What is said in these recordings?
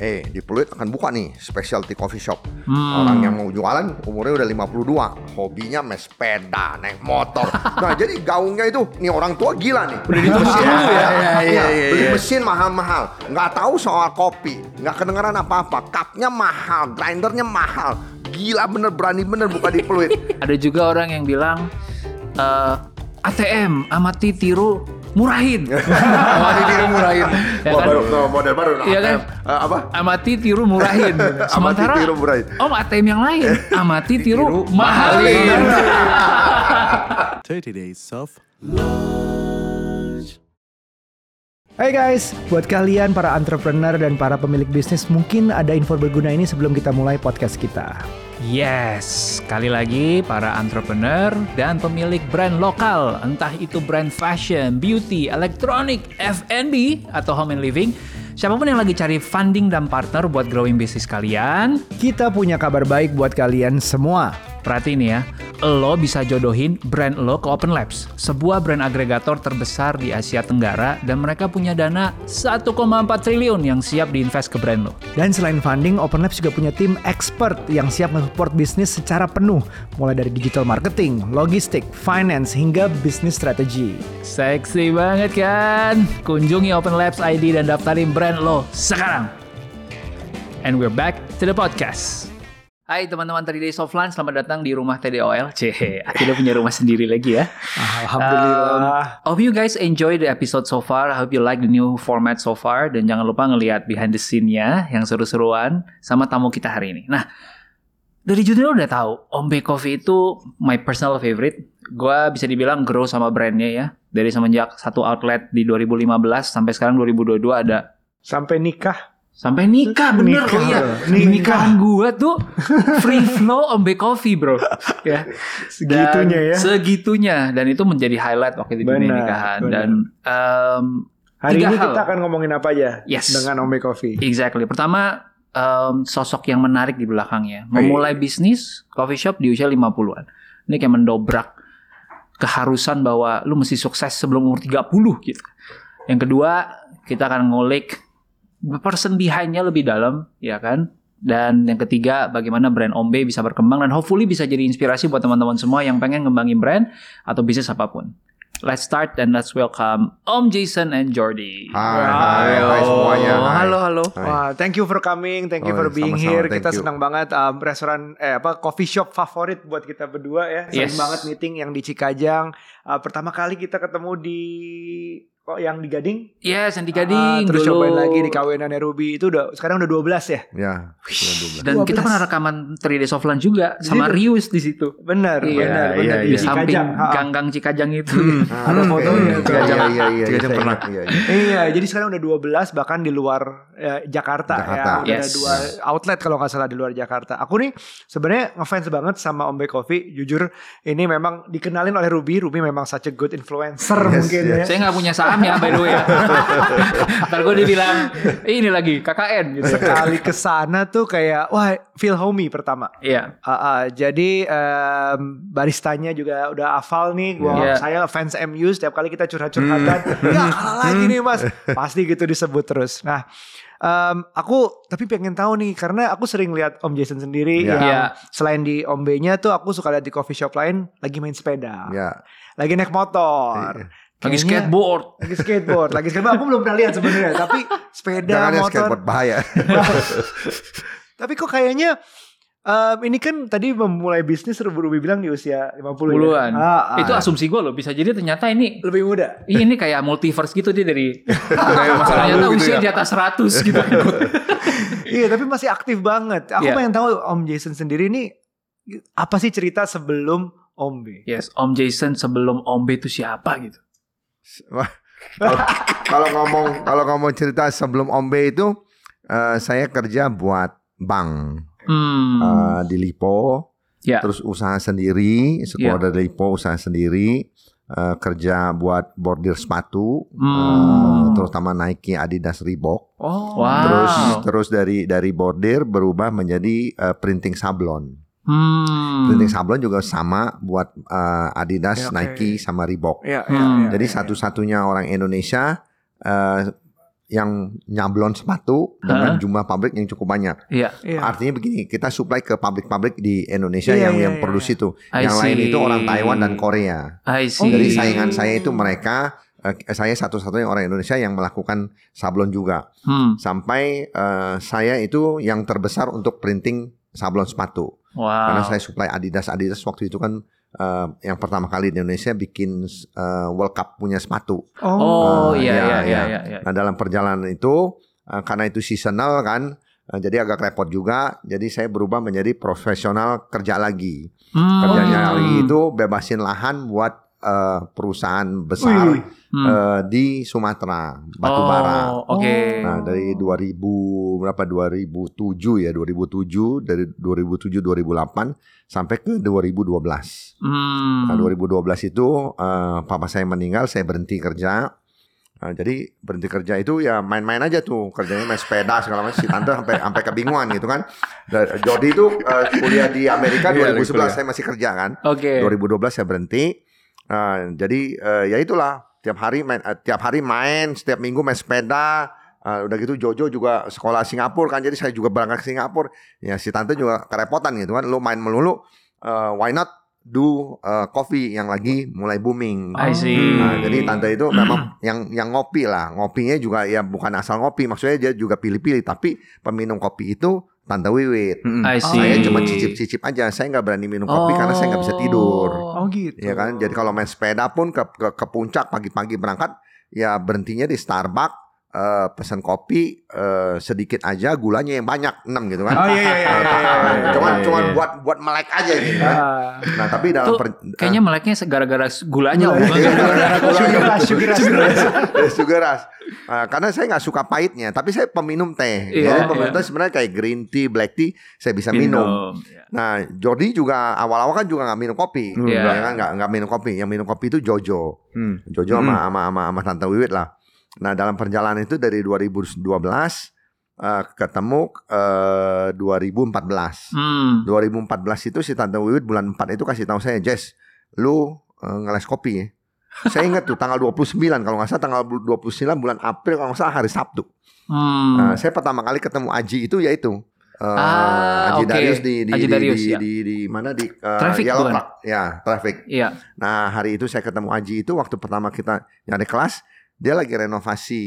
eh di Pluit akan buka nih specialty coffee shop. Hmm. Orang yang mau jualan umurnya udah 52, hobinya main sepeda, naik motor. nah, jadi gaungnya itu nih orang tua gila nih. Beli mesin dulu ya. Iya, iya, iya, beli iya. mesin mahal-mahal. Nggak tahu soal kopi, nggak kedengeran apa-apa. Cupnya mahal, grindernya mahal. Gila bener berani bener buka di Pluit. Ada juga orang yang bilang eh, ATM amati tiru murahin. Amati tiru murahin. Ya kan? baru, no, model baru. Iya kan? Eh, apa? amati tiru murahin. Sementara tiru murahin. Om ATM yang lain amati tiru, mahalin. 30 days of Hai guys, buat kalian para entrepreneur dan para pemilik bisnis mungkin ada info berguna ini sebelum kita mulai podcast kita. Yes, sekali lagi para entrepreneur dan pemilik brand lokal, entah itu brand fashion, beauty, elektronik, F&B, atau home and living, siapa pun yang lagi cari funding dan partner buat growing bisnis kalian, Kita punya kabar baik buat kalian semua. Perhatiin ya, lo bisa jodohin brand lo ke Open Labs, sebuah brand agregator terbesar di Asia Tenggara dan mereka punya dana 1,4 triliun yang siap diinvest ke brand lo. Dan selain funding, Open Labs juga punya tim expert yang siap mensupport bisnis secara penuh, mulai dari digital marketing, logistik, finance, hingga bisnis strategi. Seksi banget kan? Kunjungi Open Labs ID dan daftarin brand lo sekarang. And we're back to the podcast. Hai teman-teman 3 Days of Lunch, selamat datang di rumah TDOL. Cih, akhirnya punya rumah sendiri lagi ya. Alhamdulillah. Um, hope you guys enjoy the episode so far. I hope you like the new format so far. Dan jangan lupa ngelihat behind the scene-nya yang seru-seruan sama tamu kita hari ini. Nah, dari judulnya udah tahu, Ombe Coffee itu my personal favorite. Gua bisa dibilang grow sama brandnya ya. Dari semenjak satu outlet di 2015 sampai sekarang 2022 ada Sampai nikah. Sampai nikah bener Nikah, oh iya. Di nikahan gua tuh free flow Ombe Coffee bro. ya. Dan Segitunya ya. Segitunya dan itu menjadi highlight waktu itu di Benar, nikahan benar. dan em, Hari Tiga ini hal. kita akan ngomongin apa aja Yes. dengan Ombe Coffee. Exactly. Pertama, em, sosok yang menarik di belakangnya. Memulai bisnis coffee shop di usia 50-an. Ini kayak mendobrak keharusan bahwa lu mesti sukses sebelum umur 30 gitu. Yang kedua, kita akan ngulik person behind-nya lebih dalam, ya kan? Dan yang ketiga, bagaimana brand Ombe bisa berkembang dan hopefully bisa jadi inspirasi buat teman-teman semua yang pengen ngembangin brand atau bisnis apa pun. Let's start and let's welcome Om Jason and Jordi. Hai, hai, hai semuanya. Hai. Halo, halo. Hai. Wah, thank you for coming, thank you Oh, for being sama-sama, here. thank Kita you. senang banget um, restoran eh apa coffee shop favorit buat kita berdua ya. Sering Yes. banget meeting yang di Cikajang. Uh, pertama kali kita ketemu di kok yang di Gading. Yes, yang di Ah, Gading terus dulu. cobain lagi di kawinan Ruby itu udah sekarang udah 12 ya. Ya, sudah 12. Dan 12. kita pernah rekaman 3 Days of Lunch juga sama situ. Rius di situ. Benar, Iya, benar, iya, benar iya. di Di samping ganggang Cikajang itu. Ah, Ada fotonya, Iya, Cikajang. Iya, iya, iya. Cikajang pernah. Iya, iya. Iya, jadi sekarang udah 12 bahkan di luar eh, Jakarta, Jakarta. ya. Udah ada Yes. dua outlet kalau nggak salah di luar Jakarta. Aku nih sebenarnya ngefans banget sama Ombe Coffee. Jujur ini memang dikenalin oleh Ruby. Ruby memang such a good influencer Yes, mungkin yes. ya. Saya nggak punya saham ya by the way ya. Ntar gue dibilang ini lagi KKN gitu. Sekali ke sana tuh kayak wah feel homey pertama. Iya. Ah, ah, jadi em, baristanya juga udah hafal nih. Gua Iya. saya fans MU setiap kali kita curhat-curhatan, ya kalah lagi nih mas. Pasti gitu disebut terus. Nah, em, aku tapi pengen tahu nih karena aku sering lihat Om Jason sendiri Iya. yang Iya. selain di Om B-nya tuh aku suka lihat di coffee shop lain lagi main sepeda, Ya. lagi naik motor. Lagi Kayaknya- skateboard. Lagi skateboard, lagi skateboard. Aku belum pernah lihat sebenarnya, tapi sepeda, Jangan motor. skateboard bahaya. Tapi kok kayaknya em, ini kan tadi memulai bisnis Ruby bilang di usia 50 Puluhan. ya. Ah, ah. Itu asumsi gue loh. Bisa jadi ternyata ini lebih muda. Ini kayak multiverse gitu dia dari masalahnya tuh gitu usia ya. di atas 100 gitu. iya, tapi masih aktif banget. Aku Iya. pengen tahu Om Jason sendiri ini apa sih cerita sebelum Om B? yes, Om Jason sebelum Om B itu siapa gitu. Wah, kalau, ngomong kalau ngomong cerita sebelum Ombe itu eh, saya kerja buat bank Hmm. eh, di Lipo, Ya. terus usaha sendiri, sekolah Ya. dari Lipo usaha sendiri, eh, kerja buat bordir sepatu, Hmm. eh, terutama Nike, Adidas, Reebok. Oh, Wow. Terus terus dari dari bordir berubah menjadi eh, printing sablon. Hmm. Printing sablon juga sama buat eh, Adidas, Ya, oke. Nike sama Reebok. Iya, iya, Hmm. iya, Jadi iya. satu-satunya orang Indonesia eh, yang nyablon sepatu dengan jumlah pabrik yang cukup banyak. Iya. Iya. Artinya begini, kita supply ke pabrik-pabrik di Indonesia Iya, yang iya, yang iya, produksi itu. I Yang lain see. itu orang Taiwan dan Korea. I see. Jadi saingan saya itu mereka eh, saya satu-satunya orang Indonesia yang melakukan sablon juga. Hmm. Sampai eh, saya itu yang terbesar untuk printing sablon sepatu. Wow. Karena saya supply Adidas. Adidas waktu itu kan eh, yang pertama kali di Indonesia bikin eh, World Cup punya sepatu. Oh Ah, iya iya, iya iya iya. Nah dalam perjalanan itu eh, karena itu seasonal kan, jadi agak repot juga. Jadi saya berubah menjadi profesional kerja lagi. Hmm. Kerjanya lagi itu bebasin lahan buat eh, perusahaan besar Wih. Hmm. eh, di Sumatera, batu bara. Oh, Oke. Nah dari 2000 berapa 2007 ya 2007 dari 2007 2008 sampai ke 2012. Hmm. Nah 2012 itu eh, papa saya meninggal, saya berhenti kerja. Nah, jadi berhenti kerja itu ya main-main aja tuh kerjanya main sepeda segala macam si tante sampai sampai kebingungan gitu kan. Dan Jody itu eh, kuliah di Amerika Iya, lagi 2011 kuliah. saya masih kerja kan. Oke. 2012 saya berhenti. Nah, jadi eh, ya itulah tiap hari main eh, tiap hari main setiap minggu main sepeda. Eh, udah gitu Jojo juga sekolah Singapura kan jadi saya juga berangkat ke Singapura. Ya si tante juga kerepotan gitu kan. Lu main melulu eh, why not do eh, coffee yang lagi mulai booming. I see. Nah, jadi tante itu memang yang yang ngopi lah. Ngopinya juga ya bukan asal ngopi, maksudnya dia juga pilih-pilih. Tapi peminum kopi itu tante Wiwit. I see. Saya cuma cicip-cicip aja. Saya nggak berani minum kopi karena saya nggak bisa tidur. Oh gitu. Ya kan. Jadi kalau main sepeda pun ke ke, ke puncak pagi-pagi berangkat, ya berhentinya di Starbucks. Eh, pesan kopi eh, sedikit aja gulanya yang banyak 6 gitu kan. Oh iya iya iya. iya, iya, iya. cuman iya, cuman iya. buat buat melek aja gitu kan. Ah. Nah, tapi dalam Tuh, per- Kayaknya meleknya gara-gara gulanya bukan Iya. gara-gara Sugar rush, sugar rush. Eh, sugar rush. Ah, karena saya nggak suka pahitnya, tapi saya peminum teh. Iya, Jadi peminum iya. teh sebenarnya kayak green tea, black tea, saya bisa minum. Iya. Nah, Jordi juga awal-awal kan juga nggak minum kopi, Iya. ya kan nggak nggak minum kopi. Yang minum kopi itu Jojo, Hmm. Jojo sama sama sama sama Tante Wiwit lah. Nah, dalam perjalanan itu dari 2012 eh, ketemu eh, 2014. Hmm. 2014 itu si Tante Wiwit bulan 4 itu kasih tahu saya, Jess, lu eh, ngeles kopi ya. Saya ingat tuh tanggal 29 kalau nggak salah tanggal 29 bulan April kalau nggak salah hari Sabtu. Hmm. Nah, saya pertama kali ketemu Aji itu yaitu eh, Ah, Aji oke. Darius di di Aji di, Darius, di, ya. di, di mana di eh, Traffic Yellow? Truck. ya traffic. Iya. Nah hari itu saya ketemu Aji itu waktu pertama kita nyari kelas dia lagi renovasi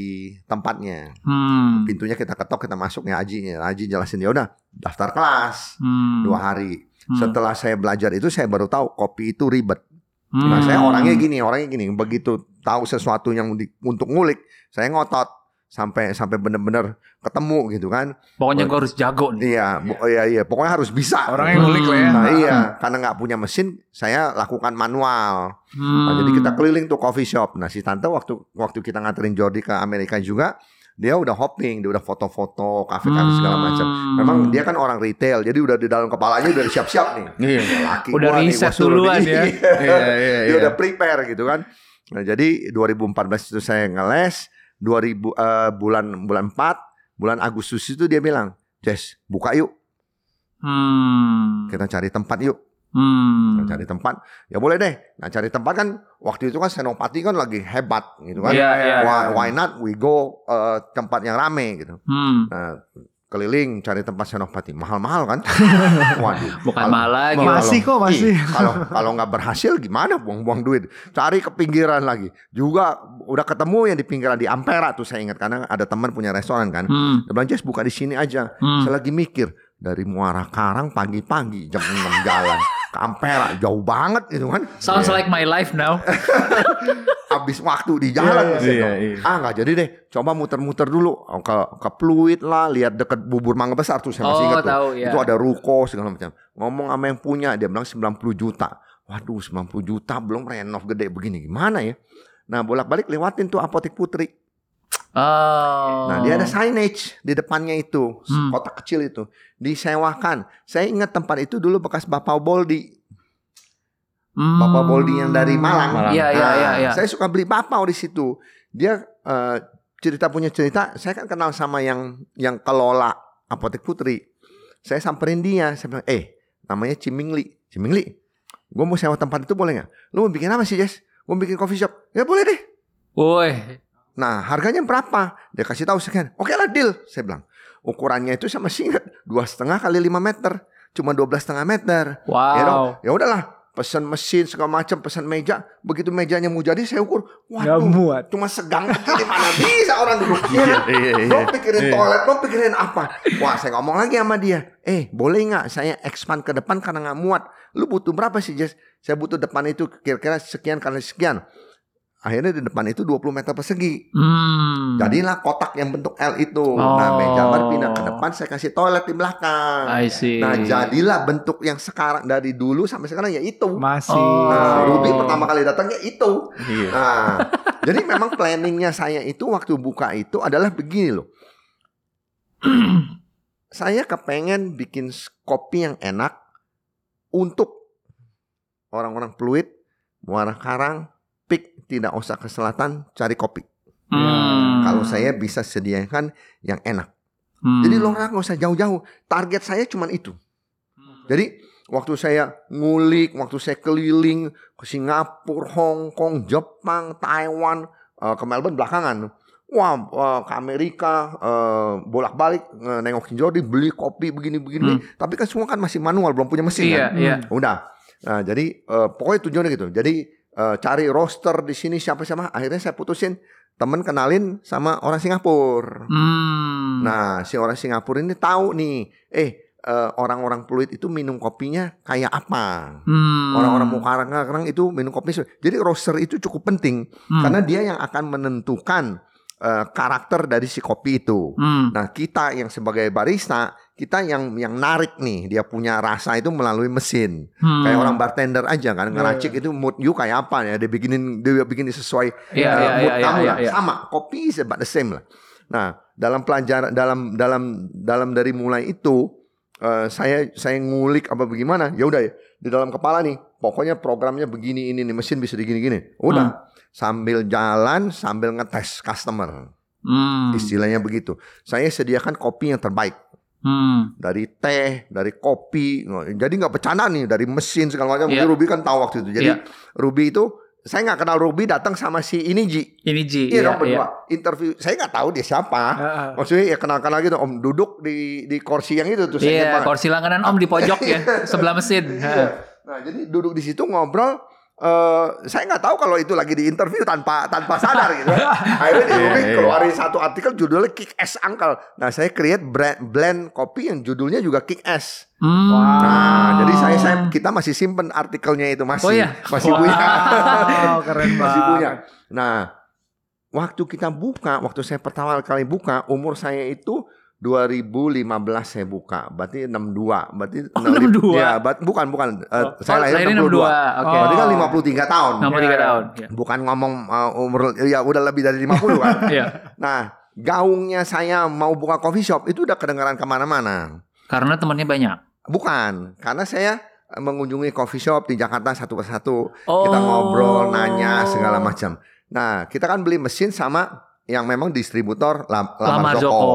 tempatnya Hmm. pintunya kita ketok kita masuk ya Ajinya Aji jelasin ya udah daftar kelas Hmm. dua hari Hmm. setelah saya belajar itu saya baru tahu kopi itu ribet Hmm. Nah, saya orangnya gini, orangnya gini. Begitu tahu sesuatu yang di- untuk ngulik, saya ngotot sampai sampai bener-bener ketemu gitu kan. Pokoknya gue harus jago nih. Iya, iya, iya. Pokoknya harus bisa. Orang yang ngulik lah ya. Nah, iya, karena nggak punya mesin, saya lakukan manual. Hmm. Nah, jadi kita keliling tuh coffee shop. Nah, si tante waktu waktu kita nganterin Jordi ke Amerika juga, dia udah hopping, dia udah foto-foto, kafe-kafe segala macam. Hmm. Memang dia kan orang retail, jadi udah di dalam kepalanya udah siap-siap nih. Iya. Laki Udah gua riset duluan ya. Iya, iya, dia iya. udah prepare gitu kan. Nah, jadi 2014 itu saya ngeles, 2000 eh, bulan bulan 4, bulan Agustus itu dia bilang, "Jess, buka yuk. Hmm. Kita cari tempat yuk." Hmm. Nah, cari tempat. Ya boleh deh. Nah, cari tempat kan waktu itu kan Senopati kan lagi hebat gitu kan. Iya, iya, why, iya. why not we go eh, tempat yang rame gitu. Hmm. Nah, keliling cari tempat Senopati. Mahal-mahal kan? Waduh. Bukan mahal lagi. Kalau- Masih kok, masih. Ih, Kalau kalau nggak berhasil gimana buang-buang duit? Cari ke pinggiran lagi. Juga udah ketemu yang di pinggiran di Ampera tuh saya ingat karena ada teman punya restoran kan. Hmm. Dia bilang, "Jess, buka di sini aja." Hmm. Saya lagi mikir dari Muara Karang pagi-pagi jam 6 jalan Ampera jauh banget gitu kan. Sounds like my life now. Habis waktu di jalan. Saya Iya, bilang, iya. Ah nggak jadi deh. Coba muter-muter dulu ke ke Pluit lah, lihat deket bubur mangga besar tuh saya masih Oh, ingat tuh. tahu, ya. Itu ada ruko segala macam. Ngomong sama yang punya, dia bilang 90 juta. Waduh, 90 juta belum renov gede begini gimana ya? Nah, bolak-balik lewatin tuh Apotek Putri. Oh. Nah, dia ada signage di depannya itu, Hmm. kotak kecil itu, disewakan. Saya ingat tempat itu dulu bekas Bapak Boldi. Hmm. Bapak Boldi yang dari Malang. Malang. Iya, iya, Nah, iya, iya. Saya suka beli bapau di situ. Dia eh, cerita punya cerita. Saya kan kenal sama yang yang kelola apotek Putri. Saya samperin dia. Saya bilang, eh namanya Cimingli. Cimingli, gue mau sewa tempat itu boleh nggak? Lu mau bikin apa sih Jess? Gue mau bikin coffee shop. Ya boleh deh. Woi. Nah harganya berapa? Dia kasih tahu sekian. Oke lah deal. Saya bilang. Ukurannya itu sama singkat dua setengah kali 5 meter. Cuma 12 setengah meter. Wow. Ya. Ya udahlah. Pesan mesin segala macam, pesan meja. Begitu mejanya mau jadi saya ukur. Waduh, muat. cuma segang begini mana bisa orang duduk. Iya, Lo pikirin toilet, lo pikirin apa? Wah, saya ngomong lagi sama dia. Eh, boleh nggak saya expand ke depan karena nggak muat? Lu butuh berapa sih, Jess? Saya butuh depan itu kira-kira sekian kali sekian. Akhirnya di depan itu 20 meter persegi. Hmm. Jadilah kotak yang bentuk L itu. Nah, Oh. meja baru pindah ke depan, saya kasih toilet di belakang. I see. Nah, jadilah bentuk yang sekarang dari dulu sampai sekarang ya itu. Masih. Oh. Nah, Ruby pertama kali datang ya itu. Iya. Nah, jadi memang planningnya saya itu waktu buka itu adalah begini loh. saya kepengen bikin kopi yang enak untuk orang-orang Pluit, Muara Karang, tidak usah ke selatan cari kopi. Hmm. Kalau saya bisa sediakan yang enak. Hmm. Jadi lo nggak usah jauh-jauh. Target saya cuma itu. Jadi waktu saya ngulik, waktu saya keliling ke Singapura, Hong Kong, Jepang, Taiwan, eh, ke Melbourne belakangan. Wah, eh, ke Amerika eh, bolak-balik nengokin Jordi, beli kopi begini-begini. Tapi kan semua kan masih manual, belum punya mesin Iya, kan. iya. Udah. Nah, jadi pokoknya tujuannya gitu. Jadi eh, cari roster di sini siapa-siapa. Akhirnya saya putusin temen kenalin sama orang Singapura. Hmm. Nah, si orang Singapura ini tahu nih, eh eh, orang-orang Pluit itu minum kopinya kayak apa? Hmm. Orang-orang Mukarang itu minum kopi. Jadi roster itu cukup penting Hmm. karena dia yang akan menentukan eh, karakter dari si kopi itu. Hmm. Nah, kita yang sebagai barista, kita yang yang narik nih, dia punya rasa itu melalui mesin. Hmm. Kayak orang bartender aja kan, Iya, ngeracik itu mood you kayak apa ya, dia bikinin dia bikin sesuai Iya, eh, iya, mood iya, kamu iya, lah. iya. Sama, kopi is about the same lah. Nah, dalam pelajaran dalam dalam dalam dari mulai itu eh, saya saya ngulik apa bagaimana, ya udah ya di dalam kepala nih, pokoknya programnya begini ini nih mesin bisa digini-gini. Udah sambil jalan sambil ngetes customer. Hmm. Istilahnya begitu. Saya sediakan kopi yang terbaik Hmm. dari teh, dari kopi. Jadi nggak bercanda nih dari mesin segala macam. Iya. Ruby kan tahu waktu itu. Jadi Iya. Ruby itu saya nggak kenal Ruby datang sama si ini Ji. Ini Ji. Iya dong berdua. iya. Interview. Saya nggak tahu dia siapa. Heeh. Maksudnya ya kenal-kenal gitu. Om duduk di di kursi yang itu tuh. Iya, banget. kursi langganan Om di pojok ya, sebelah mesin. Iya. Nah jadi duduk di situ ngobrol. Eh saya nggak tahu kalau itu lagi di interview tanpa tanpa sadar gitu. Akhirnya di Ruby iya. keluarin satu artikel judulnya Kick Ass Uncle. Nah saya create brand, blend kopi yang judulnya juga Kick Ass. Hmm. Nah, jadi saya saya kita masih simpen artikelnya itu masih Oh, iya? masih Wow. punya. Wow, keren masih banget. punya. Nah, waktu kita buka, waktu saya pertama kali buka, umur saya itu 2015 saya buka. Berarti 62. Berarti Oh, 62? Ya, bat- bukan bukan Oh, saya lahir lahirnya 62. 62, oke. Berarti kan Oh. 53 tahun. 63 tahun. Iya. Bukan ngomong uh, umur ya udah lebih dari 50 kan. Iya. nah, gaungnya saya mau buka coffee shop itu udah kedengaran ke mana-mana. Karena temannya banyak. Bukan, karena saya mengunjungi coffee shop di Jakarta satu persatu. Oh. Kita ngobrol, nanya segala macam. Nah, kita kan beli mesin sama yang memang distributor Lam- Lamar Lama Joko. Joko.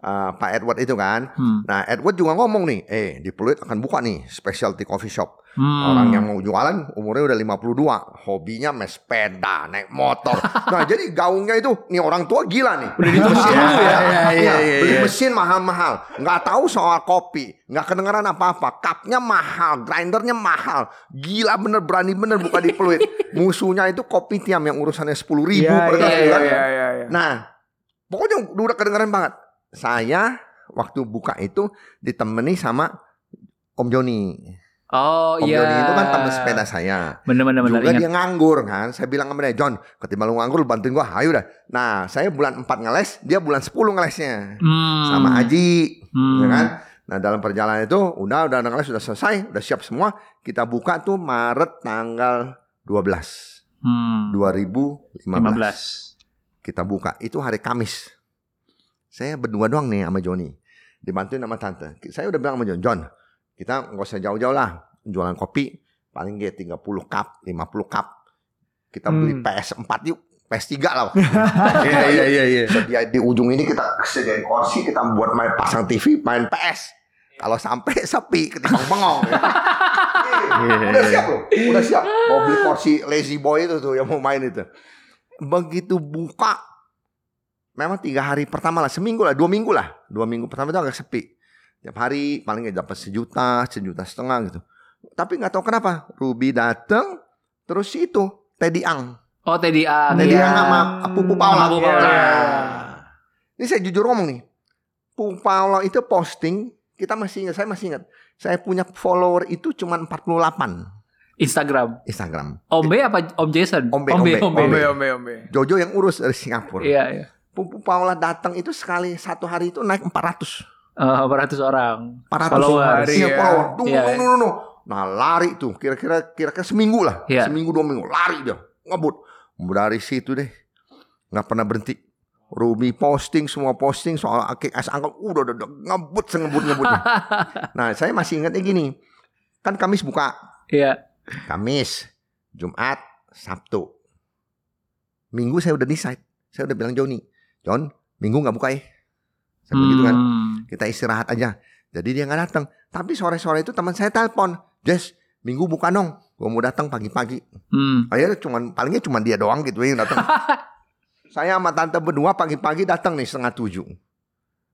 Ah, Pak Edward itu kan. Hmm. Nah, Edward juga ngomong nih, eh di Pluit akan buka nih specialty coffee shop. Hmm. Orang yang mau jualan umurnya udah 52, hobinya main sepeda, naik motor. Nah, jadi gaungnya itu nih orang tua gila nih. Beli mesin ya. iya, iya, Iya, iya, beli iya. mesin mahal-mahal. Nggak tahu soal kopi, nggak kedengeran apa-apa. Cupnya mahal, grindernya mahal. Gila bener berani bener buka di Pluit. Musuhnya itu kopi tiam yang urusannya 10 ribu Iya, per gelas, iya, kan? iya, iya, iya. Nah, pokoknya udah kedengeran banget. Saya waktu buka itu ditemani sama Om Joni. Oh Om iya. Joni itu kan teman sepeda saya. Bener-bener bener Juga ingat. dia nganggur kan. Saya bilang sama dia, John, ketimbang lu nganggur lu bantuin gua. Ayo dah. Nah, saya bulan 4 ngeles, dia bulan 10 ngelesnya. Hmm. Sama Aji, Hmm. ya kan? Nah, dalam perjalanan itu udah udah ngeles sudah selesai, udah siap semua. Kita buka tuh Maret tanggal 12 Hmm. 2015. 15. Kita buka itu hari Kamis. Saya berdua doang nih sama Joni. Dibantuin sama tante. Saya udah bilang sama John, John, kita nggak usah jauh-jauh lah. Jualan kopi paling dia 30 cup, 50 cup. Kita beli Hmm. PS4 yuk. PS3 lah waktu. Iya iya iya iya. Sedia di ujung ini kita sediain kursi, kita buat main pasang TV, main PS. Kalau sampai sepi ketimbang bengong. ya. Iya, udah siap loh, udah siap. Mau beli kursi lazy boy itu tuh yang mau main itu. Begitu buka, memang tiga hari pertama lah, seminggu lah, dua minggu lah, dua minggu pertama itu agak sepi. Tiap hari paling nggak dapat sejuta, sejuta setengah gitu. Tapi nggak tahu kenapa Ruby datang, terus itu Teddy Ang, Oh Teddy Ang. Teddy Iya. Ang sama Pupu Paula. Pupu Paula. Iya. Ini saya jujur ngomong nih, Pupu Paula itu posting, kita masih ingat, saya masih ingat, saya punya follower itu cuma 48 Instagram. Instagram. Om B apa Om Jason? Om B, Om B. Om B. Om B. Ombe, ombe, ombe. Jojo yang urus dari Singapura. Iya, iya. Pupu Paula datang itu sekali satu hari itu naik 400. Eh, 400 orang. 400 Followers. Follower. Dung, Iya, dung, dung, dung, dung. Nah lari tuh kira-kira kira-kira seminggu lah. Iya. Seminggu dua minggu lari dia. Ngebut. Dari situ deh. nggak pernah berhenti. Ruby posting semua posting soal akik es angkot udah udah, udah ngebut sengebut ngebutnya. nah saya masih ingatnya gini, kan Kamis buka, Iya. Kamis, Jumat, Sabtu, Minggu saya udah decide, saya udah bilang Joni, John, Minggu nggak buka ya, saya begitu kan, Hmm. kita istirahat aja. Jadi dia nggak datang. Tapi sore-sore itu teman saya telepon, Jess, Minggu buka dong, gua mau datang pagi-pagi. Hmm. Akhirnya cuman palingnya cuma dia doang gitu yang datang. saya sama tante berdua pagi-pagi datang nih setengah tujuh.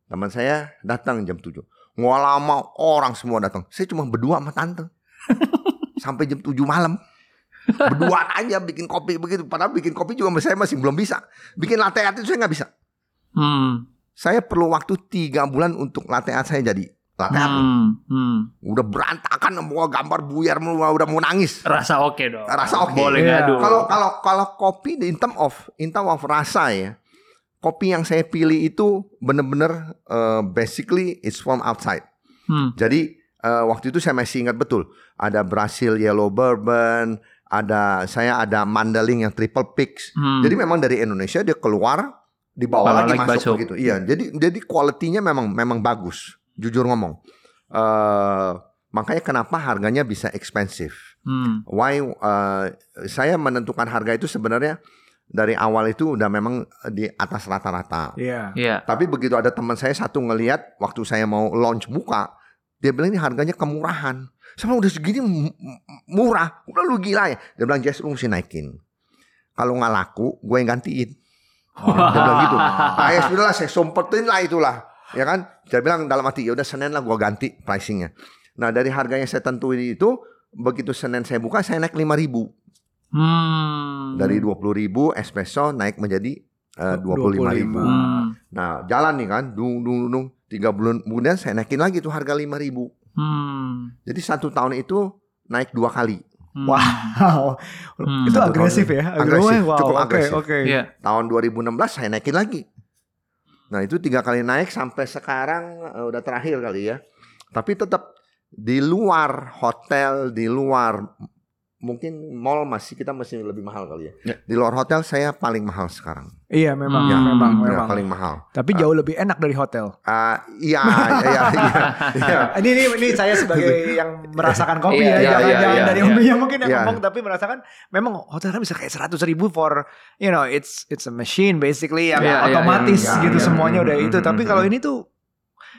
Teman saya datang jam tujuh. Nggak lama orang semua datang. Saya cuma berdua sama tante. Sampai jam tujuh malam. Berdua aja bikin kopi begitu. Padahal bikin kopi juga saya masih belum bisa. Bikin latte art itu saya nggak bisa. Hmm. Saya perlu waktu tiga bulan untuk latte art saya jadi latte art. Hmm. Hmm. Udah berantakan semua gambar buyar udah mau nangis. Rasa oke dong. Rasa oke. Boleh Iya. ngadu. Kalau kalau kalau kopi in term of in term of rasa ya. Kopi yang saya pilih itu bener-bener uh, basically it's from outside. Hmm. Jadi uh, waktu itu saya masih ingat betul. Ada Brazil Yellow Bourbon, ada saya ada Mandeling yang Triple Peaks. Hmm. Jadi memang dari Indonesia dia keluar dibawa Bawa lagi lagi masuk begitu. Iya, jadi jadi kualitinya memang memang bagus. Jujur ngomong. Eh makanya kenapa harganya bisa expensive. Hmm. Why uh, saya menentukan harga itu sebenarnya dari awal itu udah memang di atas rata-rata. Iya. Iya. Tapi begitu ada teman saya satu ngelihat waktu saya mau launch buka, dia bilang ini harganya kemurahan. Bilang udah segini murah, udah lu gila ya. Dia bilang Jess lu mesti naikin. Kalau nggak laku, gue yang gantiin. Dia bilang gitu. Ah, ya sudah lah, saya sumpetin lah itulah. Ya kan? Saya bilang dalam hati, ya udah Senin lah gue ganti pricingnya. Nah dari harga yang saya tentuin itu, begitu Senin saya buka, saya naik 5 ribu. Hmm. Dari 20 ribu espresso naik menjadi eh, 25 ribu. 25. Hmm. Nah jalan nih kan, dung dung dung. Tiga bulan kemudian saya naikin lagi tuh harga 5 ribu. Hmm. Jadi satu tahun itu naik dua kali. Hmm. Wow. Hmm. Itu agresif ya. Agresif, Wow, cukup oke, agresif. Oke. Iya. Tahun 2016 saya naikin lagi. Nah itu tiga kali naik sampai sekarang eh, udah terakhir kali ya. Tapi tetap di luar hotel, di luar mungkin mall masih kita masih lebih mahal kali ya. Ya. Di luar hotel saya paling mahal sekarang. Iya memang, ya, memang, Ya, memang. paling mahal. Tapi jauh lebih enak dari hotel. Ah, iya, iya, iya, iya. Ini, ini ini saya sebagai yang merasakan kopi Iya, ya, iya, jangan iya, jangan iya, dari iya. Yang mungkin yang Iya. ngomong tapi merasakan memang hotel kan bisa kayak seratus ribu for you know it's it's a machine basically yang otomatis iya, gitu iya. semuanya udah Hmm, itu. hmm, Tapi hmm, kalau ini tuh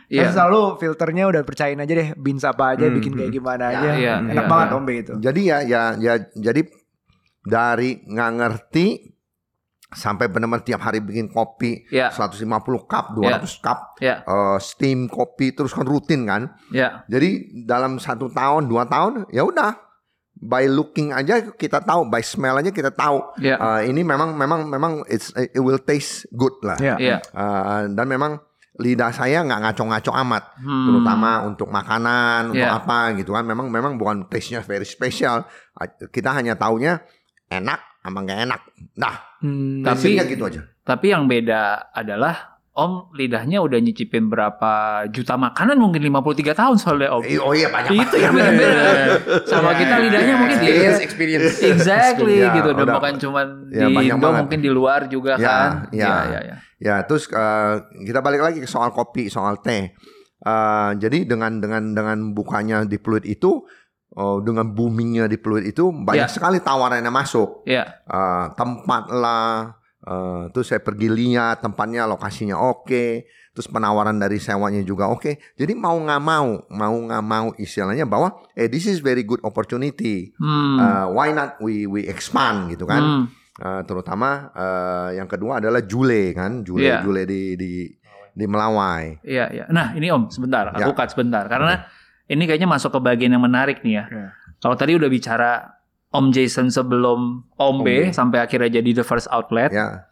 Iya. saya selalu filternya udah percayain aja deh beans apa aja Hmm, bikin kayak hmm. gimana Ya, aja. iya, Enak iya, banget iya. Ombe itu. Jadi ya, ya, ya, jadi dari nggak ngerti sampai benar-benar tiap hari bikin kopi Iya. 150 cup, 200 cup, Iya. eh, steam kopi terus kan rutin kan. Iya. Jadi dalam satu tahun, dua tahun, ya udah. By looking aja kita tahu, by smell aja kita tahu. Iya. Eh, ini memang, memang, memang it's, it will taste good lah. Iya. Iya. Eh, dan memang lidah saya nggak ngaco-ngaco amat, Hmm. terutama untuk makanan, untuk Iya. apa gitu kan. Memang, memang bukan taste-nya very special. Kita hanya taunya enak sama nggak enak. Nah, Hmm, Tapi- gitu aja. Tapi yang beda adalah Om lidahnya udah nyicipin berapa juta makanan mungkin 53 tahun soalnya Om. Eh, Oh iya banyak Itu yang beda-beda. Sama Ya, kita lidahnya mungkin di experience, experience. Exactly Ya, gitu, dan udah. bukan cuman Ya, di Indo banget. mungkin di luar juga Ya, kan. ya. ya, ya. Ya, terus eh, kita balik lagi ke soal kopi, soal teh. Eh, jadi dengan dengan dengan bukanya di Pluit itu, oh, dengan boomingnya di Pluit itu banyak Ya. sekali tawaran yang masuk. Ya, Eh, tempat lah, eh, terus saya pergi lihat tempatnya, lokasinya oke, terus penawaran dari sewanya juga oke. Jadi mau nggak mau, mau nggak mau istilahnya bahwa, eh this is very good opportunity. Hmm. Eh, why not we we expand gitu kan? Hmm. Eh, terutama eh, yang kedua adalah Jule kan, Jule Iya. Jule di di di Melawai. Iya, iya. Nah, ini Om, sebentar. Aku Ya. cut sebentar. Karena ini kayaknya masuk ke bagian yang menarik nih ya. Iya. Kalau tadi udah bicara Om Jason sebelum Om B B. sampai akhirnya jadi the first outlet. Ya,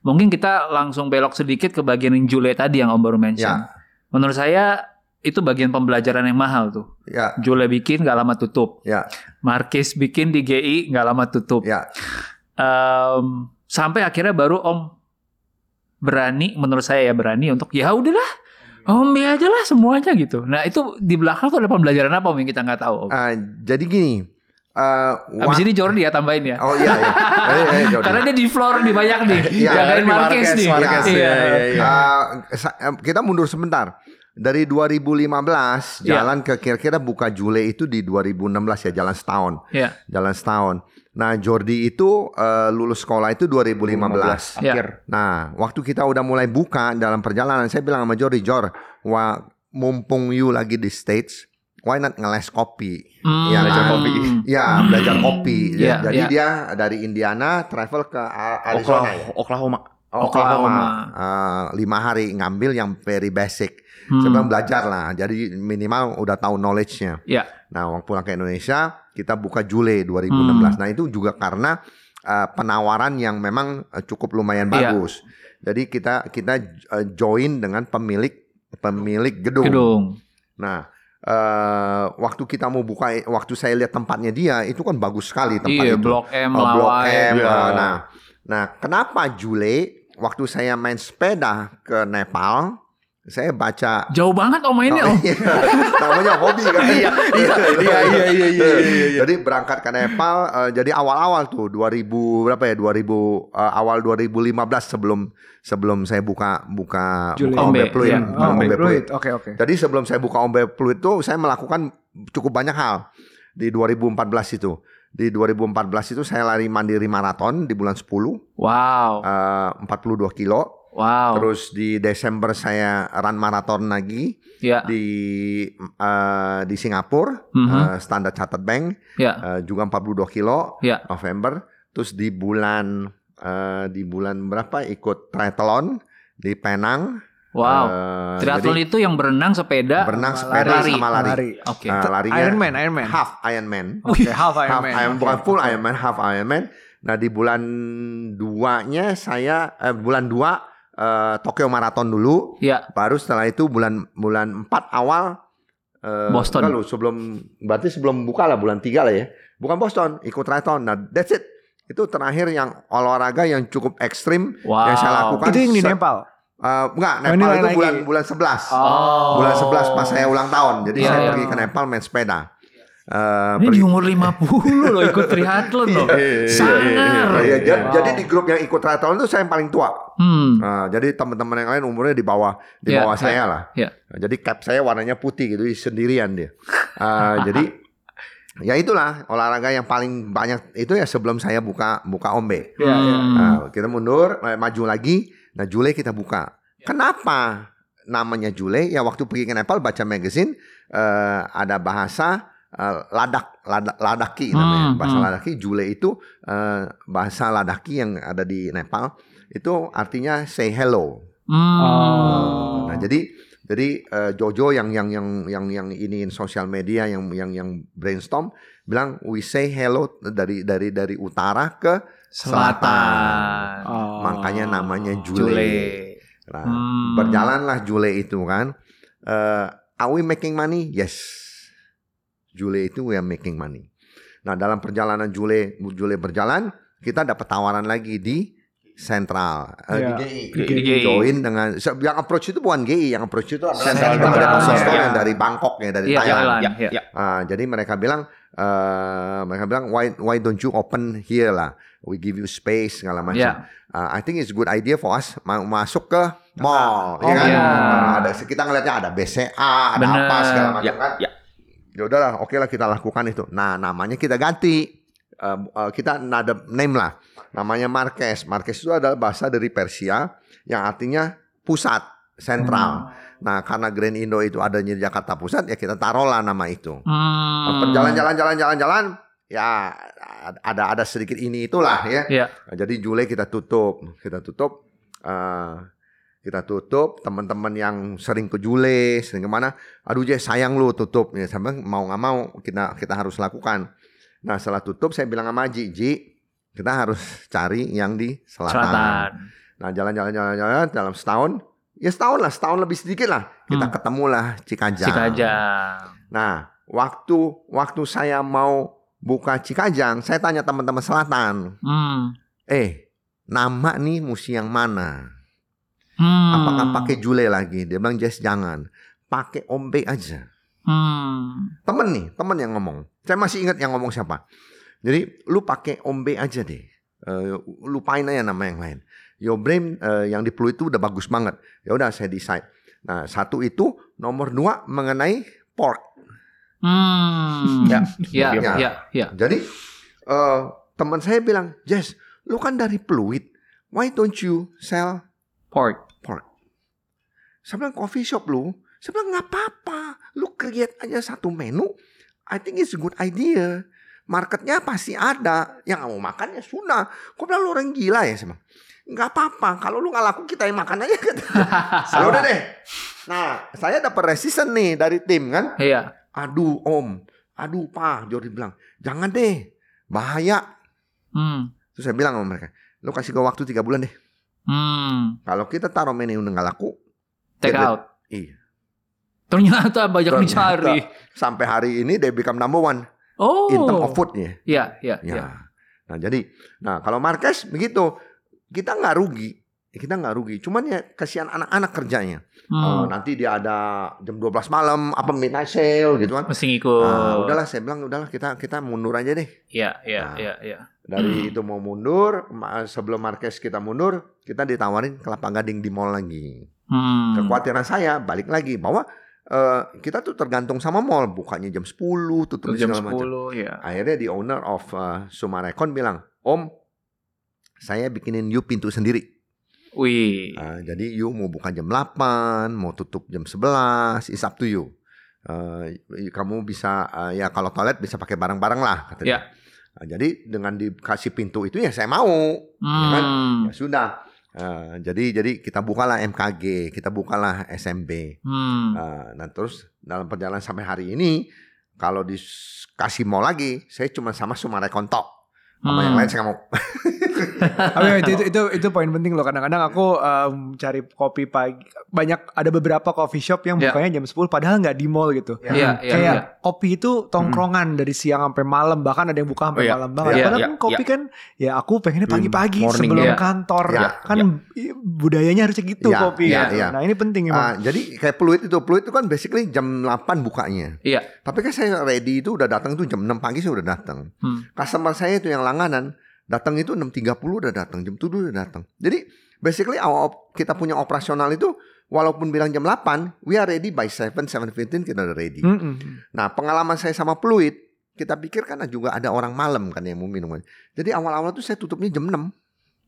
Mungkin kita langsung belok sedikit ke bagian yang Jule tadi yang Om baru mention. ya, Menurut saya itu bagian pembelajaran yang mahal tuh. ya, Jule bikin nggak lama tutup. ya, Marquez bikin di GI nggak lama tutup. ya. Em, sampai akhirnya baru Om berani, menurut saya ya berani untuk ya udahlah, Om B aja lah semuanya gitu. Nah itu di belakang tuh ada pembelajaran apa Om yang kita nggak tahu Om? Eh, jadi gini. eh, Abis ini Jordi ya tambahin ya. Oh iya, iya. Eh, eh, Jordi. Karena dia di floor di banyak nih. Iya, Jagain di Marquez Marquez, nih. Marquez, Iya. iya, iya, iya. Eh, kita mundur sebentar. Dari 2015 Iya. jalan ke kira-kira buka Jule itu di 2016 ya jalan setahun, Iya. jalan setahun. Nah Jordi itu eh, lulus sekolah itu 2015. Iya. akhir. Nah waktu kita udah mulai buka dalam perjalanan, saya bilang sama Jordi, Jor, wah mumpung you lagi di States, why not ngeles kopi? Hmm. Iya, belajar kan? kopi. Ya belajar kopi. Iya, Jadi iya. dia dari Indiana travel ke Arizona ya. Oklahoma. Oh, Oklahoma. Eh, lima hari ngambil yang very basic. Hmm. Saya bilang belajar lah. Jadi minimal udah tahu knowledge-nya. Iya. Nah, waktu pulang ke Indonesia, kita buka Jule Hmm. 2016. Nah, itu juga karena eh, penawaran yang memang eh, cukup lumayan Iya. bagus. Jadi kita kita eh, join dengan pemilik pemilik gedung. Gedung. Nah, eh, waktu kita mau buka, waktu saya lihat tempatnya dia, itu kan bagus sekali tempat Iya, itu. Blok M, Oh, Blok Lawai. M. Iya. Nah, nah, kenapa Jule? Waktu saya main sepeda ke Nepal, saya baca Jauh banget Om mainnya Oh, Om. iya. namanya hobi kan iya iya, iya, iya, iya, iya, iya. jadi berangkat ke Nepal eh, jadi awal-awal tuh 2000 berapa ya 2000 eh, awal 2015 sebelum sebelum saya buka buka Juli. buka Ombe Ombe, iya. Oh. Pluit. Oke, oke. Jadi sebelum saya buka Ombe Pluit itu saya melakukan cukup banyak hal di 2014 itu. Di 2014 itu saya lari mandiri maraton di bulan 10 Wow. eh, 42 kilo. Wow. Terus di Desember saya run maraton lagi Ya. di eh, di Singapura Mhm. eh, Standard Chartered Bank Ya. eh, juga 42 kilo Ya. November. Terus di bulan eh, di bulan berapa ikut triathlon di Penang. Wow. Eh, Triathlon jadi itu yang berenang, sepeda, berenang sama sepeda lari. sama lari. Lari. Oke. Nah, larinya Ironman, Ironman. half Ironman. Oke, half half Ironman. Ironman, Oke. bukan full Ironman, half Ironman. Nah di bulan duanya saya eh, bulan dua eh, Tokyo Marathon dulu, Ya. baru setelah itu bulan bulan 4 awal eh, Boston. enggak lu, sebelum berarti sebelum buka lah bulan 3 lah ya. Bukan Boston, ikut triathlon. Nah that's it. Itu terakhir yang olahraga yang cukup ekstrim Wow. yang saya lakukan. Itu yang di Nepal. Eh, enggak, Oh, Nepal itu lagi. bulan bulan 11. Oh. Bulan 11 pas saya ulang tahun. Jadi Iya, saya iya. pergi ke Nepal main sepeda. Eh, Ini di umur 50 loh ikut triathlon loh. Sangar. Iya, jadi, Wow. jadi di grup yang ikut triathlon itu saya yang paling tua. Hmm. Nah, jadi teman-teman yang lain umurnya di bawah di Iya, bawah iya, saya lah. iya. Nah, jadi cap saya warnanya putih gitu, sendirian dia. Ah, jadi ya itulah olahraga yang paling banyak itu ya sebelum saya buka buka ombe. Iya, iya. Hmm. Nah, kita mundur, eh, maju lagi. Nah, Jule kita buka. Kenapa namanya Jule? Ya waktu pergi ke Nepal baca magazine eh, ada bahasa eh, ladak, ladak ladaki namanya. Hmm, bahasa hmm. ladaki Jule itu eh, bahasa ladaki yang ada di Nepal itu artinya say hello. Hmm. Oh. Nah, jadi jadi eh, Jojo yang yang yang yang yang iniin sosial media yang yang yang brainstorm bilang we say hello dari dari dari utara ke Selatan. Oh. Makanya namanya Jule. Jule. Nah, Hmm. berjalanlah Jule itu kan. Eh, are we making money? Yes. Jule itu we are making money. Nah, dalam perjalanan Jule Jule berjalan, kita dapat tawaran lagi di Sentral, eh, Iya. di GI. Di GI. Join dengan yang approach itu bukan GI, yang approach itu adalah Sentral. Deposit Store Iya. yang dari Bangkok ya, dari Iya, Thailand. Thailand. Ya, ya. ya. Ah, jadi mereka bilang, eh, mereka bilang, why why don't you open here lah? We give you space segala macam. Iya. Ah, I think it's a good idea for us ma- masuk ke mall, Oh, ya kan? iya. Ah, ada kita ngelihatnya ada BCA, ada Bener. apa segala macam Ya, kan? ya. Ya udahlah, oke lah kita lakukan itu. Nah, namanya kita ganti. Eh, eh, kita ada name lah. Namanya Marquez. Marquez itu adalah bahasa dari Persia yang artinya pusat, sentral. Nah, karena Grand Indo itu adanya di Jakarta Pusat, ya kita taruhlah nama itu. Hmm. Jalan-jalan jalan-jalan ya ada ada sedikit ini itulah ya. Iya. Nah, jadi Juli kita tutup, kita tutup, eh, kita tutup. Teman-teman yang sering ke Jule, sering ke mana, aduh Jay sayang lu tutup. Ya, sampai mau nggak mau kita kita harus lakukan. Nah setelah tutup saya bilang sama Ji, Ji kita harus cari yang di selatan. Selatan. Nah jalan-jalan jalan-jalan dalam setahun, ya setahun lah, setahun lebih sedikit lah kita Hmm. ketemulah Cikajang. Cikajang. Nah waktu waktu saya mau buka Cikajang, saya tanya teman-teman selatan, Hmm. eh nama nih musi yang mana? Hmm. Apakah pakai Jule lagi? Dia bilang Jess jangan, pakai Ombe aja. Hmm. Temen nih, temen yang ngomong. Saya masih ingat yang ngomong siapa. Jadi lu pakai Ombe aja deh. Eh, lupain aja nama yang lain. Your brain eh, yang di Pluit itu udah bagus banget. Ya udah saya decide. Nah satu itu, nomor dua mengenai pork. Hmm. Ya. Ya, Ya. ya, ya. Jadi eh teman saya bilang, Jess, lu kan dari Pluit, why don't you sell Pork. Pork? Saya bilang coffee shop lu, saya bilang nggak apa-apa, lu create aja satu menu, I think it's a good idea. Marketnya pasti ada, yang mau makan ya sudah. Kok bilang lu orang gila ya, saya bilang. Nggak apa-apa, kalau lu nggak laku kita yang makan aja. Ya udah deh. Nah, saya dapat resisten nih dari tim kan. Iya. Aduh om, aduh pak, Jordi bilang, jangan deh, bahaya. Hmm. Terus saya bilang sama mereka, lu kasih gue waktu tiga bulan deh. Hmm. Kalau kita taruh menu nggak laku, Take it. out. iya. Ternyata banyak Ternyata. dicari. Sampai hari ini they become number one Oh. in term of foodnya. Iya, iya, Ya. iya. Nah jadi, nah kalau Marquez begitu, kita nggak rugi, kita nggak rugi. Cuman ya kasihan anak-anak kerjanya. Hmm. nanti dia ada jam 12 malam, apa midnight sale gitu kan. Mesti ngikut. Nah, udahlah saya bilang udahlah kita kita mundur aja deh. Iya, iya, Nah. iya, iya. Dari itu mau mundur, sebelum Marquez kita mundur, kita ditawarin kelapa gading di mall lagi. Hmm. Kekhawatiran saya balik lagi bahwa eh, kita tuh tergantung sama mall, bukanya jam 10, tutup Jam segala macam. 10 ya. Akhirnya di owner of uh, Sumarekon bilang, Om, saya bikinin you pintu sendiri. Wih. Uh, jadi you mau buka jam 8, mau tutup jam 11, it's up to you. Uh, kamu bisa, uh, ya kalau toilet bisa pakai barang-barang lah. Katanya. Ya. Nah, jadi dengan dikasih pintu itu ya saya mau. kan? Hmm. Ya sudah. Uh, jadi jadi kita bukalah MKG, kita bukalah SMB. Hmm. Uh, nah terus dalam perjalanan sampai hari ini kalau dikasih mau lagi, saya cuma sama Sumarekon tok. Sama yang Hmm. lain saya nggak mau. Tapi itu, itu itu itu poin penting loh. Kadang-kadang aku em, cari kopi pagi. Banyak ada beberapa coffee shop yang Ya. bukanya jam 10 padahal nggak di mall gitu. Iya, iya, Kayak iya. kopi itu tongkrongan dari siang sampai malam bahkan ada yang buka sampai Oh, iya. malam banget. Iya, Padahal iya, kan kopi kan ya aku pengennya pagi-pagi Morning, sebelum iya. kantor. Iya, kan i- budayanya harusnya gitu Iya, kopi. iya, gitu. iya. Nah ini penting emang. Ah, jadi kayak Pluit itu, Pluit itu kan basically jam 8 bukanya. Iya. Tapi kan saya ready itu udah datang tuh jam 6 pagi saya udah datang. Hmm. Customer saya itu yang langganan datang itu 6.30 udah datang, jam 7 udah datang. Jadi basically our kita punya operasional itu walaupun bilang jam 8, we are ready by 7, 7.15 kita udah ready. Mm-mm. Nah pengalaman saya sama Pluit, kita pikir kan juga ada orang malam kan yang mau minum. Jadi awal-awal tuh saya tutupnya jam 6.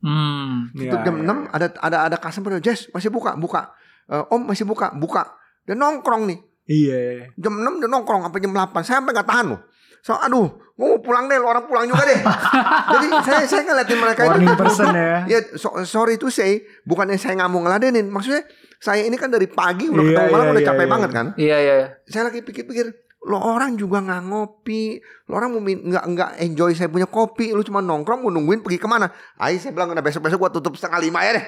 Hmm. Tutup Iya, jam iya. 6 ada ada ada customer, Jess masih buka, buka. Eh, om masih buka, buka. Dia nongkrong nih. Iya. Jam 6 dia nongkrong sampai jam 8. Saya sampai nggak tahan loh. So, aduh, gue mau pulang deh, lu orang pulang juga deh. Jadi saya saya ngeliatin mereka Morning itu. person ya. Ya, so- sorry to say, bukannya saya nggak mau ngeladenin. Maksudnya saya ini kan dari pagi udah Iya, ketemu malam iya, udah iya, capek banget kan. Iya, iya. iya. Saya lagi pikir-pikir, lo orang juga nggak ngopi, lo orang mau nggak nggak enjoy saya punya kopi, lu cuma nongkrong mau nungguin pergi ke mana? Ayo saya bilang udah besok-besok gua tutup setengah lima ya deh.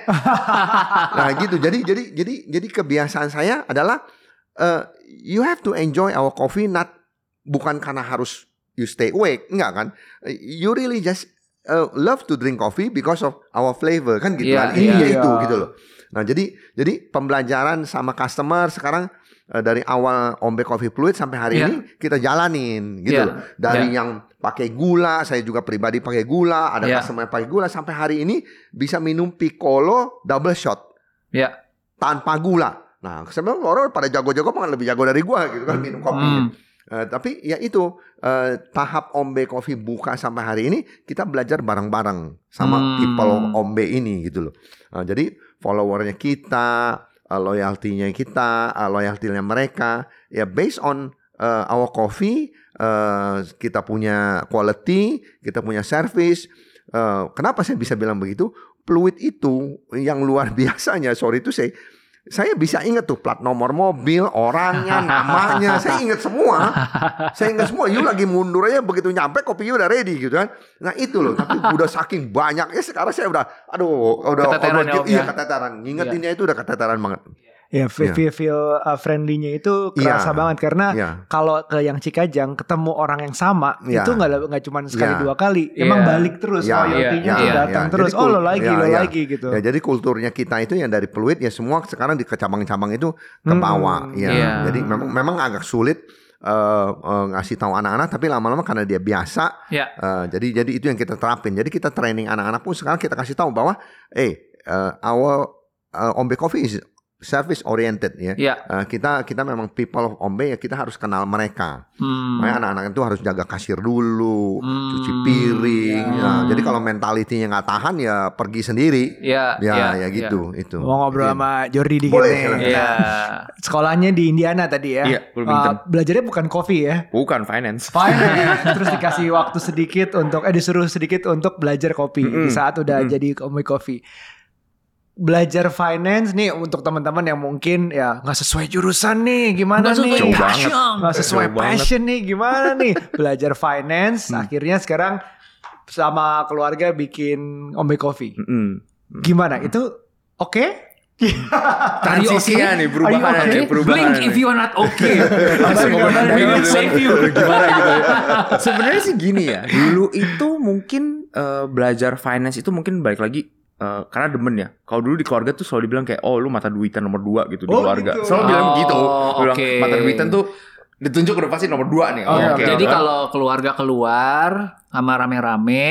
nah gitu, jadi jadi jadi jadi kebiasaan saya adalah eh, you have to enjoy our coffee, not bukan karena harus you stay awake, enggak kan? You really just uh, love to drink coffee because of our flavor kan gitu Iya, kan? Intinya iya. itu gitu loh. Nah jadi jadi pembelajaran sama customer sekarang eh, dari awal Ombe Coffee Fluid sampai hari Iya. ini kita jalanin gitu Iya, loh. Dari yang pakai gula, saya juga pribadi pakai gula, ada Iya. customer yang pakai gula sampai hari ini bisa minum piccolo double shot Iya. tanpa gula. Nah, sebenarnya orang pada jago-jago malah lebih jago dari gua gitu kan minum kopi. Hmm. Eh, tapi ya itu eh, tahap Ombe Coffee buka sampai hari ini kita belajar bareng-bareng sama Hmm. people Ombe ini gitu loh. Eh, jadi followernya kita, eh, loyaltinya kita, eh, loyaltinya mereka ya based on uh, our coffee uh, kita punya quality, kita punya service. Uh, kenapa saya bisa bilang begitu? Fluid itu yang luar biasanya, sorry itu saya saya bisa ingat tuh plat nomor mobil, orangnya, namanya, saya ingat semua. Saya ingat semua. You lagi mundur aja begitu nyampe kopinya udah ready gitu kan. Nah itu loh, tapi udah saking banyaknya sekarang saya udah aduh udah Keteteran ya, Om, iya ya? keteteran. Ngingetinnya itu udah keteteran banget. Ya, feel, Iya. feel, feel, uh, friendly-nya itu kerasa Iya. banget karena Iya. kalau ke yang Cikajang ketemu orang yang sama Iya. itu nggak nggak cuma sekali Iya. dua kali, emang Iya. balik terus Iya, loyalty-nya tuh iya, datang iya. terus. Jadi oh lo lagi, iya, lo iya. lagi gitu. Ya jadi kulturnya kita itu yang dari peluit ya semua sekarang di ke cabang-cabang itu ke Hmm. bawah. Ya. Iya. Jadi memang memang agak sulit eh, eh, ngasih tahu anak-anak tapi lama-lama karena dia biasa Ya. eh, jadi jadi itu yang kita terapin. Jadi kita training anak-anak pun sekarang kita kasih tahu bahwa eh eh, our eh, Ombe Coffee is service oriented ya. Ya. Eh, kita kita memang people of Ombe ya kita harus kenal mereka. Hmm. Makanya anak-anak itu harus jaga kasir dulu, Hmm. cuci piring. Ya. Nah, jadi kalau mentalitinya nggak tahan ya pergi sendiri. Ya. Ya, ya, gitu, itu. Mau ngobrol Jadi- sama Jordi dikit Boleh, nih. Ya. Sekolahnya di Indiana tadi ya. Iya, Bloomington. Uh, belajarnya bukan kopi ya. Bukan finance. Finance. Terus dikasih waktu sedikit untuk eh disuruh sedikit untuk belajar kopi di Mm-mm. saat udah Mm-mm. jadi Omoi Coffee. Belajar finance nih untuk teman-teman yang mungkin ya nggak sesuai jurusan nih gimana sesuai nih Jauh banget. passion. nggak sesuai Jauh banget. passion nih gimana nih belajar finance Hmm. akhirnya sekarang sama keluarga bikin Omoi Coffee Mm-mm. gimana itu oke Transisinya nih perubahan Are you okay? nih perubahan. Blink nih. if you are not okay. Ngomong gimana, gitu will kan. save you. Gimana gitu ya. Sebenarnya sih gini ya. Dulu itu mungkin eh, belajar finance itu mungkin balik lagi eh, karena demen ya. Kalau dulu di keluarga tuh selalu dibilang kayak oh lu mata duitan nomor dua gitu di Oh, keluarga. gitu. Selalu bilang Oh, gitu. Bilang oke. mata duitan tuh ditunjuk udah pasti nomor dua nih. Oh, Oh, oke. Jadi kalau keluarga keluar sama rame-rame,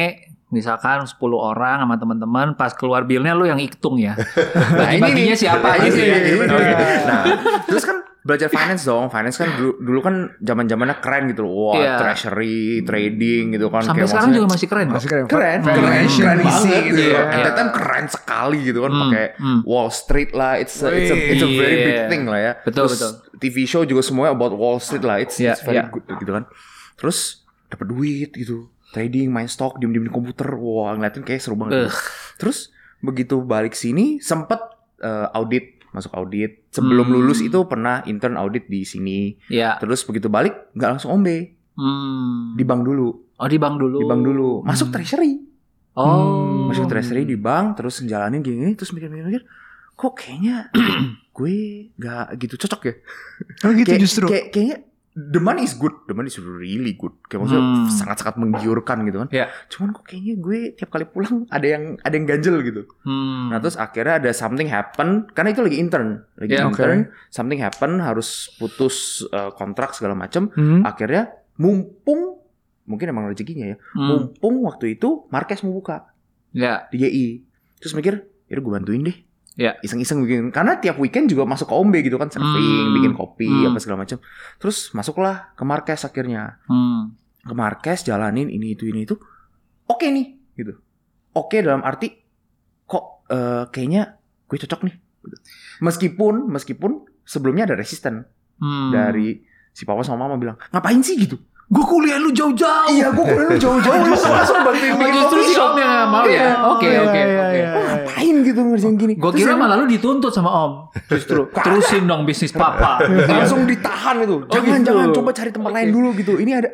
misalkan 10 orang sama teman-teman, pas keluar bilnya lu yang hitung ya. Nah, ini nih. siapa Nah, ini gitu nih, ya. Bener. nih. Nah, terus kan belajar finance dong. Finance kan dulu, dulu kan zaman-zamannya keren gitu loh. Wah, Iya. treasury, trading gitu kan. Sampai Kayak sekarang juga masih keren masih keren keren, keren, Valuation keren isi banget gitu gitu. ya. At that time keren sekali gitu kan Hmm, pakai hmm. Wall Street lah. It's a, it's a, it's a very big Iya. thing lah ya. Betul, Terus betul. TV show juga semuanya about Wall Street lah. It's, Iya, it's very iya. good gitu kan. Terus dapat duit gitu. Trading, main stock, diem-diem di komputer. Wah, ngeliatin kayak seru banget. Ugh. Terus begitu balik sini sempet eh, audit, masuk audit. Sebelum Hmm. lulus itu pernah intern audit di sini. Ya. Terus begitu balik nggak langsung ombe, Hmm. di bank dulu. Oh di bank dulu. Di bank dulu. Masuk Hmm. treasury. Oh. masuk treasury di bank terus ngejalanin gini terus mikir-mikir kok kayaknya gue gak gitu cocok ya oh gitu kayak, justru kayak kayaknya the money is good the money is really good kayak maksudnya Hmm. sangat-sangat menggiurkan gitu kan Ya. cuman kok kayaknya gue tiap kali pulang ada yang ada yang ganjel gitu Hmm. nah terus akhirnya ada something happen karena itu lagi intern lagi Ya, intern something happen harus putus uh, kontrak segala macam Hmm. akhirnya mumpung mungkin emang rezekinya ya Hmm. mumpung waktu itu Marquez mau buka Ya. di GI terus mikir ya gue bantuin deh Ya. iseng-iseng bikin karena tiap weekend juga masuk ke Ombe gitu kan surfing Hmm. bikin kopi Hmm. apa segala macam terus masuklah ke Marquez akhirnya Hmm. ke Marquez jalanin ini itu ini itu oke nih gitu oke dalam arti kok eh, kayaknya gue cocok nih gitu. meskipun meskipun sebelumnya ada resisten Hmm. dari si papa sama mama bilang ngapain sih gitu Gue kuliah lu jauh-jauh. iya gue kuliah lu jauh-jauh lu langsung bantuin Oh, bikin justru coffee si shop. Om yang nggak mau ya? Iya. Oke, Iya, oke, iya, oke. ngapain gitu ngerjain gini Gue kira malah lu dituntut sama Om. Justru terusin dong bisnis papa. langsung ditahan itu. Jangan gitu. jangan coba cari tempat lain dulu gitu. Ini ada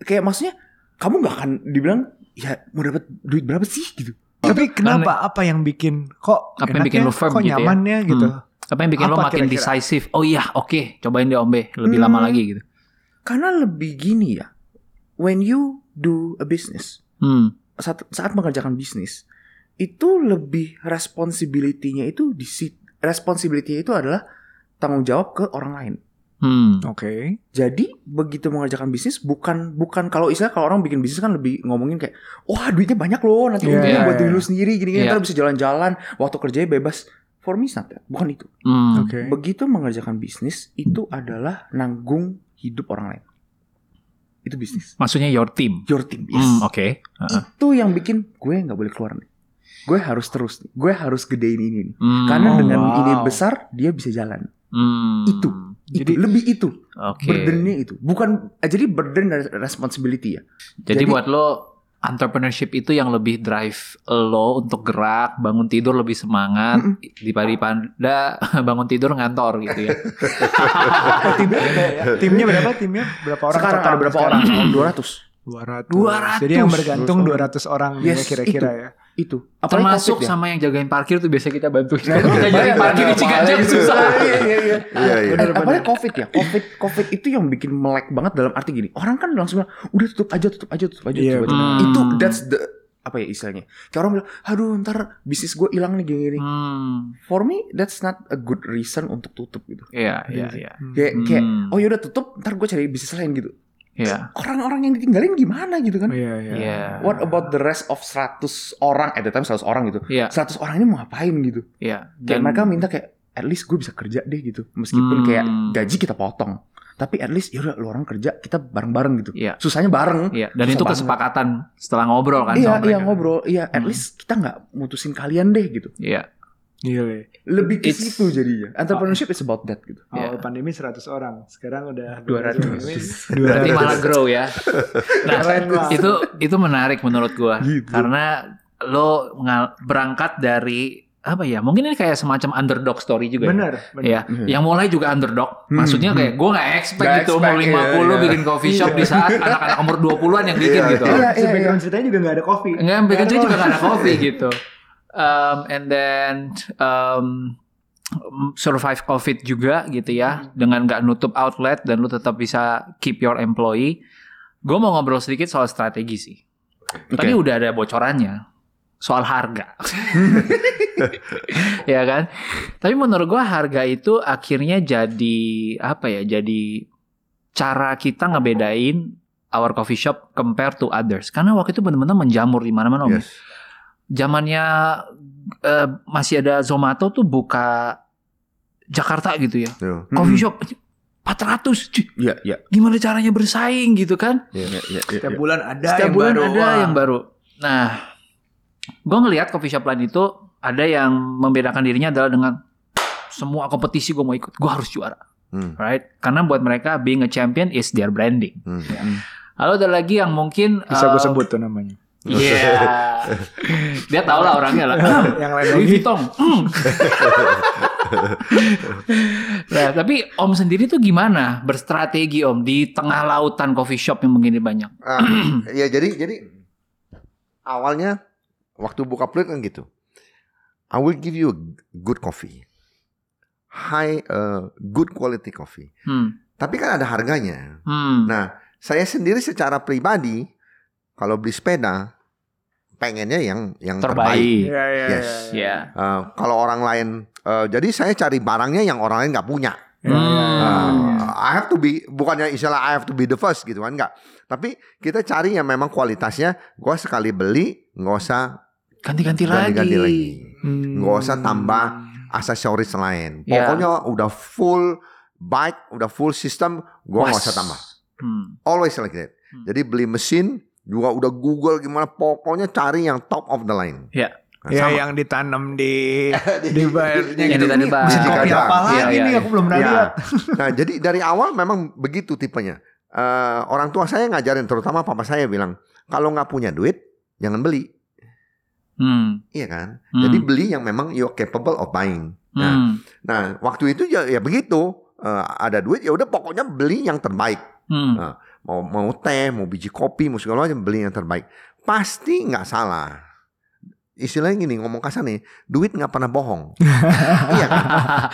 kayak maksudnya kamu nggak akan dibilang ya mau dapat duit berapa sih gitu. tapi kenapa apa yang bikin kok Apa yang bikin lu firm kok gitu ya? nyamannya gitu Apa yang bikin lo makin decisive? Oh iya, oke, cobain deh Om B, lebih Hmm. lama lagi gitu. Karena lebih gini ya. When you do a business, Hmm. saat, saat mengerjakan bisnis, itu lebih responsibility-nya itu di responsibility-nya itu adalah tanggung jawab ke orang lain. Hmm. oke Jadi begitu mengerjakan bisnis bukan bukan kalau istilah kalau orang bikin bisnis kan lebih ngomongin kayak wah duitnya banyak loh nanti Iya, untungnya iya, buat diri iya. lu sendiri gini gini Iya. ntar bisa jalan-jalan waktu kerjanya bebas for me not that. bukan itu Hmm. oke begitu mengerjakan bisnis itu adalah nanggung hidup orang lain itu bisnis Maksudnya your team. your team yes. Hmm, oke. Heeh. itu yang bikin gue nggak boleh keluar nih gue harus terus nih gue harus gedein ini nih Hmm. karena Oh, dengan wow. ini besar dia bisa jalan Hmm. itu. Itu Jadi- lebih itu. Oke. Burdennya itu. Bukan eh, jadi burden dan responsibility ya. Jadi, Jadi- buat lo entrepreneurship itu yang lebih drive lo untuk gerak, bangun tidur lebih semangat daripada bangun tidur ngantor gitu ya. timnya, timnya berapa? Timnya berapa orang? Sekarang total ada berapa sekarang? orang? 200. 200. 200. Jadi yang bergantung 200 orang Yes, ya kira-kira ya. Itu. Termasuk COVID ya. sama yang jagain parkir tuh biasa kita bantu. Nah, kita jagain parkir di Ciganjur susah. Iya, iya, iya. Iya, iya. Eh, apalagi COVID ya. COVID COVID itu yang bikin melek banget dalam arti gini. Orang kan langsung bilang, udah tutup aja, tutup aja, tutup aja, Iya, tutup aja. benar. Itu Hmm. that's the apa ya istilahnya. Kayak orang bilang, aduh ntar bisnis gue hilang nih gini-gini. Hmm, For me, that's not a good reason untuk tutup gitu. iya, iya, iya. Kayak, kayak Hmm. oh yaudah tutup, ntar gue cari bisnis lain gitu. Iya. Orang-orang yang ditinggalin gimana gitu kan? Iya, iya. Iya. What about the rest of 100 orang at the time 100 orang gitu. Iya, 100 orang ini mau ngapain gitu. iya. Dan mereka minta kayak at least gue bisa kerja deh gitu. Meskipun Hmm. kayak gaji kita potong. Tapi at least yaudah lu orang kerja kita bareng-bareng gitu. Iya. Susahnya bareng. Iya, dan Susah itu banget. kesepakatan setelah ngobrol kan iya, sama iya mereka. ngobrol. Iya, at Hmm. least kita nggak mutusin kalian deh gitu. Iya. Gila. Lebih ke situ jadinya. Entrepreneurship is about that gitu. Awal Iya. pandemi 100 orang, sekarang udah 200. Berarti malah grow ya. Nah, itu itu menarik menurut gua Gitu. karena lo berangkat dari apa ya? Mungkin ini kayak semacam underdog story juga. ya. Bener, bener. Ya, Hmm. yang mulai juga underdog. Hmm, Maksudnya hmm. kayak gue gak expect Nggak gitu umur expect, 50 iya, iya. bikin coffee shop di saat anak-anak umur 20-an yang bikin Iya, gitu. iya. Si background ceritanya juga gak ada kopi. Enggak, bikin cuy juga gak ada coffee gitu. Um, and then um, survive COVID juga gitu ya dengan nggak nutup outlet dan lu tetap bisa keep your employee. Gue mau ngobrol sedikit soal strategi sih. Tadi udah ada bocorannya soal harga, ya kan? Tapi menurut gue harga itu akhirnya jadi apa ya? Jadi cara kita ngebedain our coffee shop compare to others. Karena waktu itu benar-benar menjamur di mana-mana. Om. Zamannya eh, masih ada Zomato tuh buka Jakarta gitu ya. Tuh. Coffee shop 400. Cuy, Iya, iya. Gimana caranya bersaing gitu kan? Iya, iya, iya. Setiap iya. bulan ada Setiap yang bulan baru. ada Wah. yang baru. Nah, gue ngelihat coffee shop lain itu ada yang membedakan dirinya adalah dengan semua kompetisi gue mau ikut, gue harus juara, Hmm. right? Karena buat mereka being a champion is their branding. Hmm. Lalu ada lagi yang mungkin Bisa gue uh, sebut tuh namanya. Iya. Dia tau lah orangnya lah. yang lain lagi. Vuitton. Mm. nah, tapi Om sendiri tuh gimana berstrategi Om di tengah lautan coffee shop yang begini banyak? Ah, ya jadi jadi awalnya waktu buka peluit kan gitu. I will give you a good coffee. High uh, good quality coffee. Hmm. Tapi kan ada harganya. Hmm. Nah, saya sendiri secara pribadi kalau beli sepeda pengennya yang yang terbaik. terbaik. Iya, iya, Yes. iya. Ya. Uh, kalau orang lain uh, jadi saya cari barangnya yang orang lain nggak punya. Iya, iya, iya. Hmm. Uh, I have to be bukannya istilah I have to be the first gitu kan enggak. Tapi kita cari yang memang kualitasnya gua sekali beli nggak usah Ganti-ganti lagi. ganti-ganti lagi. Hmm. Nggak usah tambah aksesoris lain. Ya. Pokoknya udah full bike, udah full system, gua nggak usah tambah. Hmm. Always like that. Hmm. Jadi beli mesin juga udah Google gimana pokoknya cari yang top of the line. Ya. Nah, Ya sama. yang ditanam di di bayarnya Yang gitu. ditanam di Ini bar. mesin kopi Iya, apa iya, lagi iya, nih iya. aku belum pernah Ya. lihat. Nah, jadi dari awal memang begitu tipenya. Eh, orang tua saya ngajarin, terutama papa saya bilang, kalau nggak punya duit, jangan beli. Hmm. Iya kan? Hmm. Jadi beli yang memang you're capable of buying. Nah, Hmm. nah waktu itu ya, ya begitu. Eh, ada duit, ya udah pokoknya beli yang terbaik. Hmm. Nah, Mau mau teh, mau biji kopi, mau segala macam beli yang terbaik. Pasti nggak salah. Istilahnya gini, ngomong kasar nih, duit nggak pernah bohong. iya kan?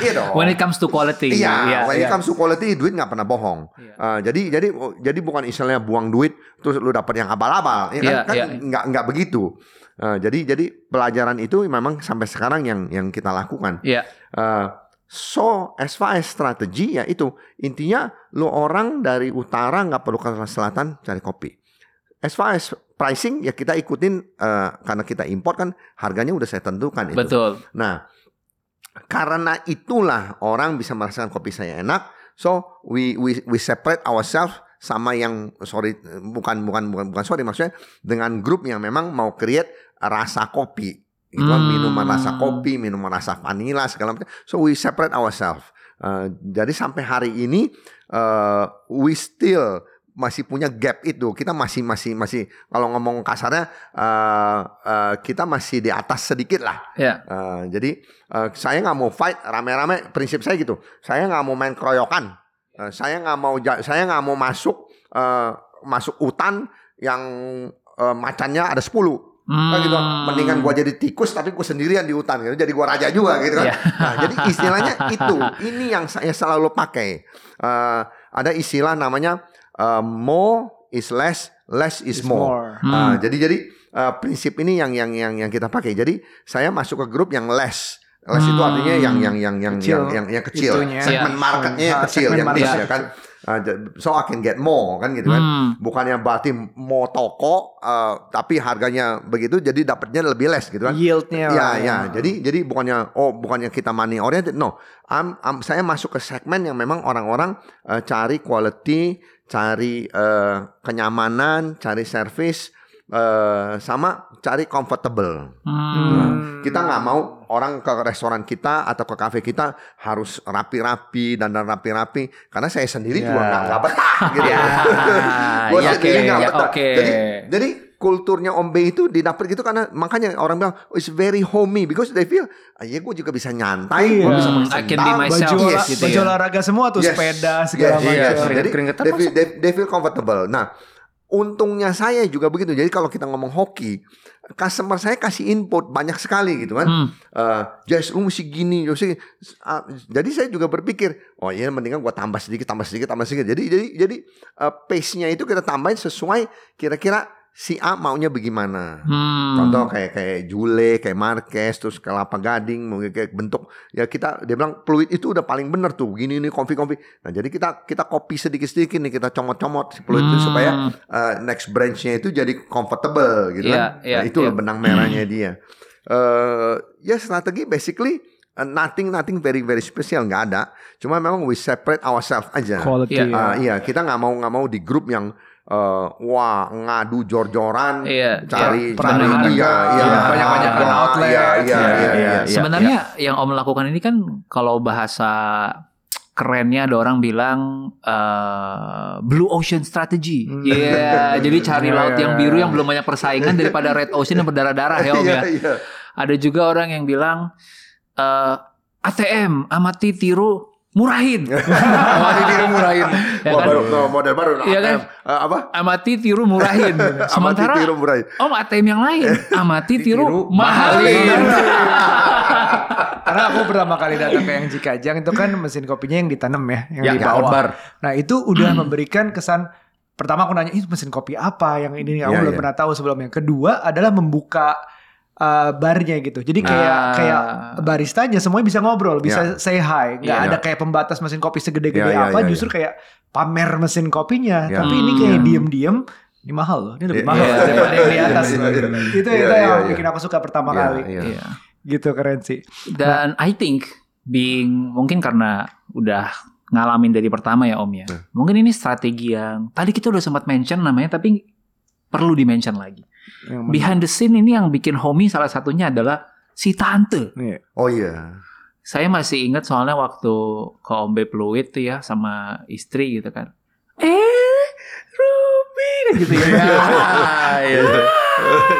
Iya dong. When it comes to quality. Iya, when it iya. comes to quality, duit nggak pernah bohong. Iya. Uh, jadi jadi jadi bukan istilahnya buang duit terus lu dapat yang abal-abal, ya kan? Iya, kan iya. nggak nggak begitu. Uh, jadi jadi pelajaran itu memang sampai sekarang yang yang kita lakukan. Iya. Uh, so as far as strategi ya itu intinya lu orang dari utara nggak perlu ke selatan cari kopi. As far as pricing ya kita ikutin uh, karena kita import kan harganya udah saya tentukan itu. Betul. Nah, karena itulah orang bisa merasakan kopi saya enak. So we we we separate ourselves sama yang sorry bukan bukan bukan bukan sorry maksudnya dengan grup yang memang mau create rasa kopi kan Hmm. minuman rasa kopi, minuman rasa vanilla segala macam. So we separate ourselves. Uh, jadi sampai hari ini uh, we still masih punya gap itu. Kita masih masih masih kalau ngomong kasarnya uh, uh, kita masih di atas sedikit lah. Ya. Uh, jadi uh, saya nggak mau fight rame-rame. Prinsip saya gitu. Saya nggak mau main keroyokan. Uh, saya nggak mau saya nggak mau masuk uh, masuk hutan yang uh, macannya ada 10 kan gitu Hmm. mendingan gua jadi tikus tapi gua sendirian di hutan gitu jadi gua raja juga gitu kan Iya. nah jadi istilahnya itu ini yang saya selalu pakai Eh, ada istilah namanya eh, more is less less is, Is more, more. Nah, Hmm. jadi jadi eh, prinsip ini yang yang yang yang kita pakai jadi saya masuk ke grup yang less less itu Hmm. artinya yang yang yang yang Kecil. yang, yang, yang kecil Itunya. segmen Iya. marketnya yang kecil yang niche ya kan j- so I can get more kan gitu kan Hmm. bukannya berarti mau toko eh, tapi harganya begitu jadi dapatnya lebih less gitu kan Yieldnya. Ya, lah. ya. Jadi, jadi bukannya oh bukannya kita money oriented. No, I'm, I'm- saya masuk ke segmen yang memang orang-orang eh, cari quality, cari eh, kenyamanan, cari service, eh, sama cari comfortable. Hmm. Nah, kita nggak mau orang ke restoran kita atau ke kafe kita harus rapi-rapi dan dan rapi-rapi karena saya sendiri Ya. juga nggak nggak betah gitu. Ya, Gua ya, sendiri oke, nggak ya, betah. oke. Jadi, jadi kulturnya Om B itu didapat gitu karena makanya orang bilang oh, it's very homey because they feel ah, ya gue juga bisa nyantai, gue Iya. bisa Hmm, I can be bersendal." myself. Baju, Yes, gitu baju ya. olahraga semua tuh Yes. sepeda segala Yes, macam. yes. Jadi keringetan they feel, they, they feel comfortable. Nah, untungnya saya juga begitu. Jadi kalau kita ngomong hoki, customer saya kasih input banyak sekali gitu kan. Hmm. Jess, lu mesti gini, lu mesti- ah, jadi saya juga berpikir, oh iya mendingan gua tambah sedikit, tambah sedikit, tambah sedikit. Jadi jadi jadi eh, pace-nya itu kita tambahin sesuai kira-kira si A maunya bagaimana. Hmm. Contoh kayak kayak Jule, kayak Marquez, terus kelapa gading, mungkin kayak bentuk ya kita dia bilang fluid itu udah paling bener tuh, gini nih konfi konfi. Nah jadi kita kita copy sedikit sedikit nih kita comot-comot si fluid itu Hmm. supaya uh, next branchnya itu jadi comfortable gitu kan. Iya, iya, nah, itu iya. benang merahnya dia. Eh ya strategi basically uh, nothing nothing very very special nggak ada. Cuma memang we separate ourselves aja. Quality. Iya. ya. Ah, iya, kita nggak mau nggak mau di grup yang eh, wah ngadu jor-joran, Iya, cari iya, cari benar. iya, iya, Iya, banyak-banyakan iya, outlet. Iya, iya, Iya, iya, iya. iya. Sebenarnya yang Om lakukan ini kan kalau bahasa kerennya ada orang bilang eh, blue ocean strategy. Hmm. Iya, jadi cari Iya, laut iya, yang iya. biru yang belum banyak persaingan daripada red ocean yang berdarah-darah ya Om Iya, ya. iya. Ada juga orang yang bilang eh, ATM amati tiru murahin. Amati tiru murahin. Ya Wah, kan? baru, no, model baru. Iya kan? Eh, apa? Amati tiru murahin. Sementara Amati tiru murah. Om ATM yang lain amati tiru, Tiru mahalin. Karena aku pertama kali datang ke yang Cikajang itu kan mesin kopinya yang ditanam ya, yang Ya, di ya, bawah. outbar. Nah itu udah memberikan kesan pertama aku nanya ini mesin kopi apa yang ini aku Iya, belum iya. pernah tahu sebelumnya. Kedua adalah membuka uh, barnya gitu. Jadi kayak Ah. kayak baristanya semuanya bisa ngobrol, bisa say hi. Nggak Iya. ada kayak pembatas mesin kopi segede-gede Iya, iya, apa, iya, justru kayak pamer mesin kopinya. Iya. Tapi ini Hmm. kayak diem-diem ini mahal loh, ini lebih Iya, mahal iya, daripada yang di atas. iya, iya. Itu Iya, itu iya, yang iya. bikin aku suka pertama Iya, kali. iya. Iya. Gitu keren sih. Dan I think being mungkin karena udah ngalamin dari pertama ya Om ya. Hmm. Mungkin ini strategi yang tadi kita udah sempat mention namanya tapi perlu di mention lagi. Yang Behind the scene ini yang bikin homie salah satunya adalah si tante. Iya. Oh iya. Saya masih ingat soalnya waktu ke Om B Pluit tuh ya sama istri gitu kan. Eh, Ruby gitu ya. Iya.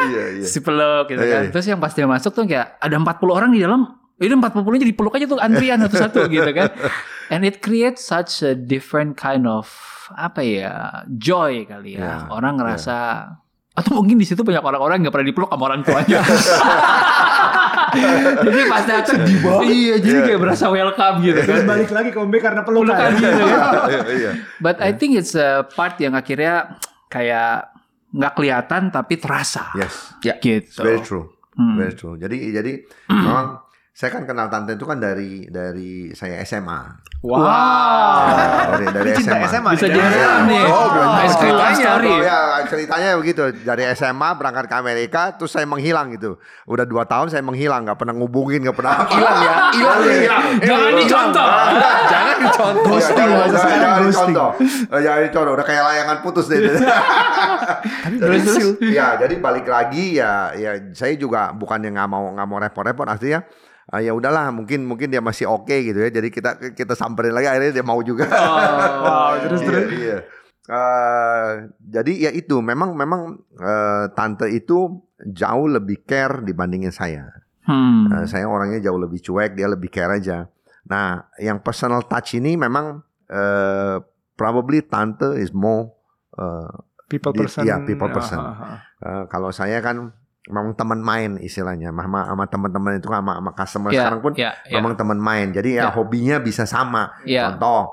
Iya, iya. si peluk gitu Iya, kan. iya. Terus yang pas dia masuk tuh kayak ada 40 orang di dalam. Ini 40 nya dipeluk aja tuh antrian satu-satu gitu kan. And it creates such a different kind of apa ya joy kali ya. Iya, Orang ngerasa atau mungkin di situ banyak orang-orang yang nggak pernah dipeluk sama orang tuanya. jadi pas datang iya jadi Iya. kayak berasa welcome gitu kan. Dan balik lagi ke Ombe karena pelukan. Pelukan gitu ya. Iya, iya. But I think it's a part yang akhirnya kayak nggak kelihatan tapi terasa Yes. gitu. Very true. Hmm. Very true. Jadi jadi memang Saya kan kenal tante itu kan dari dari saya SMA. Wow. dari dari Ini cinta SMA. SMA Bisa jadi jangan. nih. Oh, school love ceritanya. Oh, ya, ceritanya begitu. Dari SMA berangkat ke Amerika, terus saya menghilang gitu. Udah dua tahun saya menghilang, nggak pernah ngubungin, nggak pernah hilang ya. Hilang ya. Hilang. Jangan dicontoh. Jangan dicontoh. Ghosting jangan, bahasa jangan, sekarang jangan ghosting. dicontoh. Eh, Jangan dicontoh, udah kayak layangan putus deh. Terus terus. ya, jadi balik lagi ya, ya saya juga bukan yang nggak mau nggak mau repot-repot artinya. Ah, ya udahlah, mungkin mungkin dia masih oke gitu ya. Jadi kita kita samperin lagi akhirnya dia mau juga. Wow, terus Iya, terus. iya. Eh, jadi ya itu memang memang eh, tante itu jauh lebih care dibandingin saya. Hmm. Eh, saya orangnya jauh lebih cuek, dia lebih care aja. Nah, yang personal touch ini memang eh, probably tante is more eh, People person. iya, people person. Ah, ah, ah. eh, kalau saya kan memang teman main istilahnya, sama sama teman-teman itu sama sama customer Ya, sekarang pun ya, ya. memang teman main. Jadi ya Ya. hobinya bisa sama. Ya. Contoh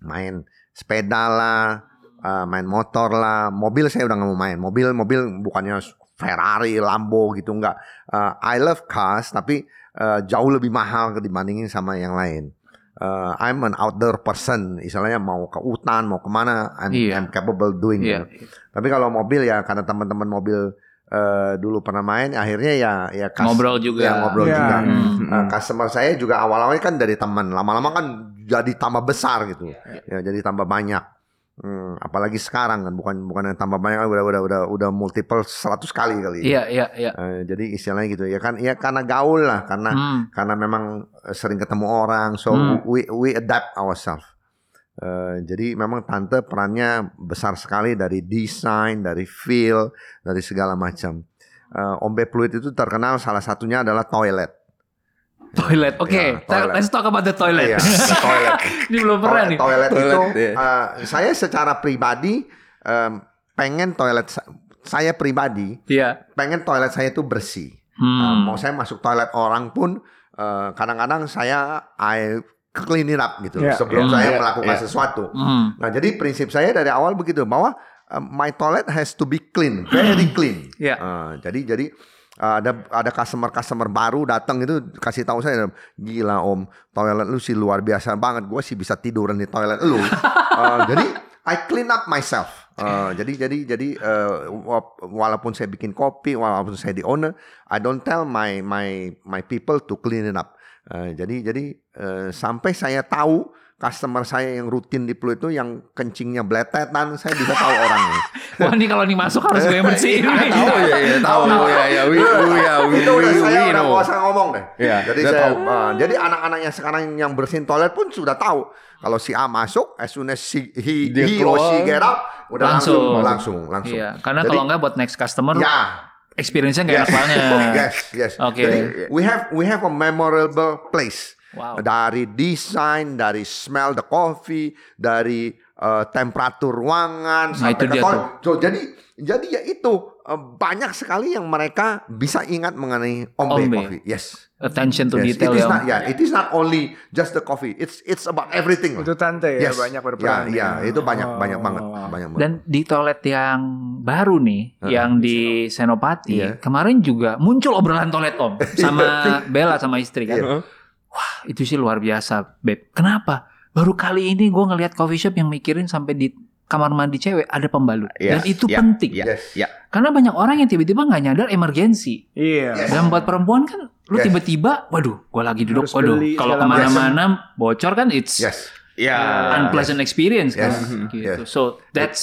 main sepeda lah, eh, main motor lah, mobil saya udah nggak mau main. Mobil mobil bukannya Ferrari, Lambo gitu nggak. Eh, I love cars tapi eh, jauh lebih mahal dibandingin sama yang lain. Eh, I'm an outdoor person, istilahnya mau ke hutan, mau ke mana, I'm, Iya. I'm capable doing it. Tapi kalau mobil ya karena teman-teman mobil eh, dulu pernah main, akhirnya ya ya kas- Ngobrol juga. ya, ngobrol Iya. juga. Hmm. Eh, customer saya juga awal-awalnya kan dari teman, lama-lama kan jadi tambah besar gitu, ya jadi tambah banyak. Hmm, apalagi sekarang kan bukan bukan yang tambah banyak udah udah udah udah multiple 100 kali kali. Iya, iya, iya. Eh, jadi istilahnya gitu ya kan ya karena gaul lah karena Hmm. karena memang sering ketemu orang so Hmm. we we adapt ourselves. Eh, jadi memang tante perannya besar sekali dari desain, dari feel, dari segala macam. Eh, Ombe Pluit itu terkenal salah satunya adalah toilet. Toilet. Oke, Ya, toilet. let's talk about the toilet. Iya, the toilet. Ini belum pernah nih. toilet, toilet itu Toilet, iya. eh, saya secara pribadi em, pengen toilet sa- saya pribadi Iya. pengen toilet saya itu bersih. Hmm. mau saya masuk toilet orang pun eh, kadang-kadang saya I clean it up gitu Iya, sebelum iya, saya iya, melakukan iya. sesuatu. Hmm. Nah, jadi prinsip saya dari awal begitu bahwa eh, my toilet has to be clean, very clean. Iya. Eh, jadi jadi eh, ada ada customer customer baru datang itu kasih tahu saya gila om toilet lu sih luar biasa banget gue sih bisa tiduran di toilet lu Eh, jadi I clean up myself Eh, jadi jadi jadi wa- walaupun saya bikin kopi walaupun saya di owner I don't tell my my my people to clean it up Eh, jadi jadi eh, sampai saya tahu customer saya yang rutin di Pluit itu yang kencingnya bletetan saya bisa tahu orangnya Wah, ini kalau nih masuk harus gue bersihin. nih. Tahu ya, ya, tahu ya, ya, we, ya, we, itu udah we, saya we udah usah ngomong deh. Iya, jadi udah saya, tahu. uh, jadi anak-anaknya sekarang yang bersihin toilet pun sudah tahu kalau si A masuk, as soon as si, he, Dia he or she get out, udah langsung langsung. langsung langsung. Iya, karena Jadi- kalau nggak buat next customer, Ya, experience-nya nggak yes, enak banget. yes, yes. Oke. Jadi we have we have a memorable place. Wow. Dari desain, dari smell the coffee, dari uh, temperatur ruangan Nah, sampai itu ke dia toilet. So, jadi jadi ya itu banyak sekali yang mereka bisa ingat mengenai Ombe, Ombe. Coffee. Yes. Attention to Yes, detail it is ya. not, yeah, it is not only just the coffee. It's it's about everything. Itu tante ya Yes. banyak Ya, berperan. ya, itu banyak Oh. banyak banget, banyak banget. Dan di toilet yang baru nih, Heeh. yang di Senopati, Iya. kemarin juga muncul obrolan toilet om sama Bella sama istri kan. Iya. Wah itu sih luar biasa, beb. Kenapa? Baru kali ini gue ngelihat coffee shop yang mikirin sampai di kamar mandi cewek ada pembalut. Yes, Dan itu ya, penting. ya, Yes. ya. Karena banyak orang yang tiba-tiba nggak nyadar emergensi. Iya. Yes. Dan buat perempuan kan, lu Yes. tiba-tiba, waduh, gue lagi duduk, Harus waduh, kalau ke mana-mana bocor kan, it's Yes. Ya. unpleasant experience kan, Yes. gitu. Yes. So that's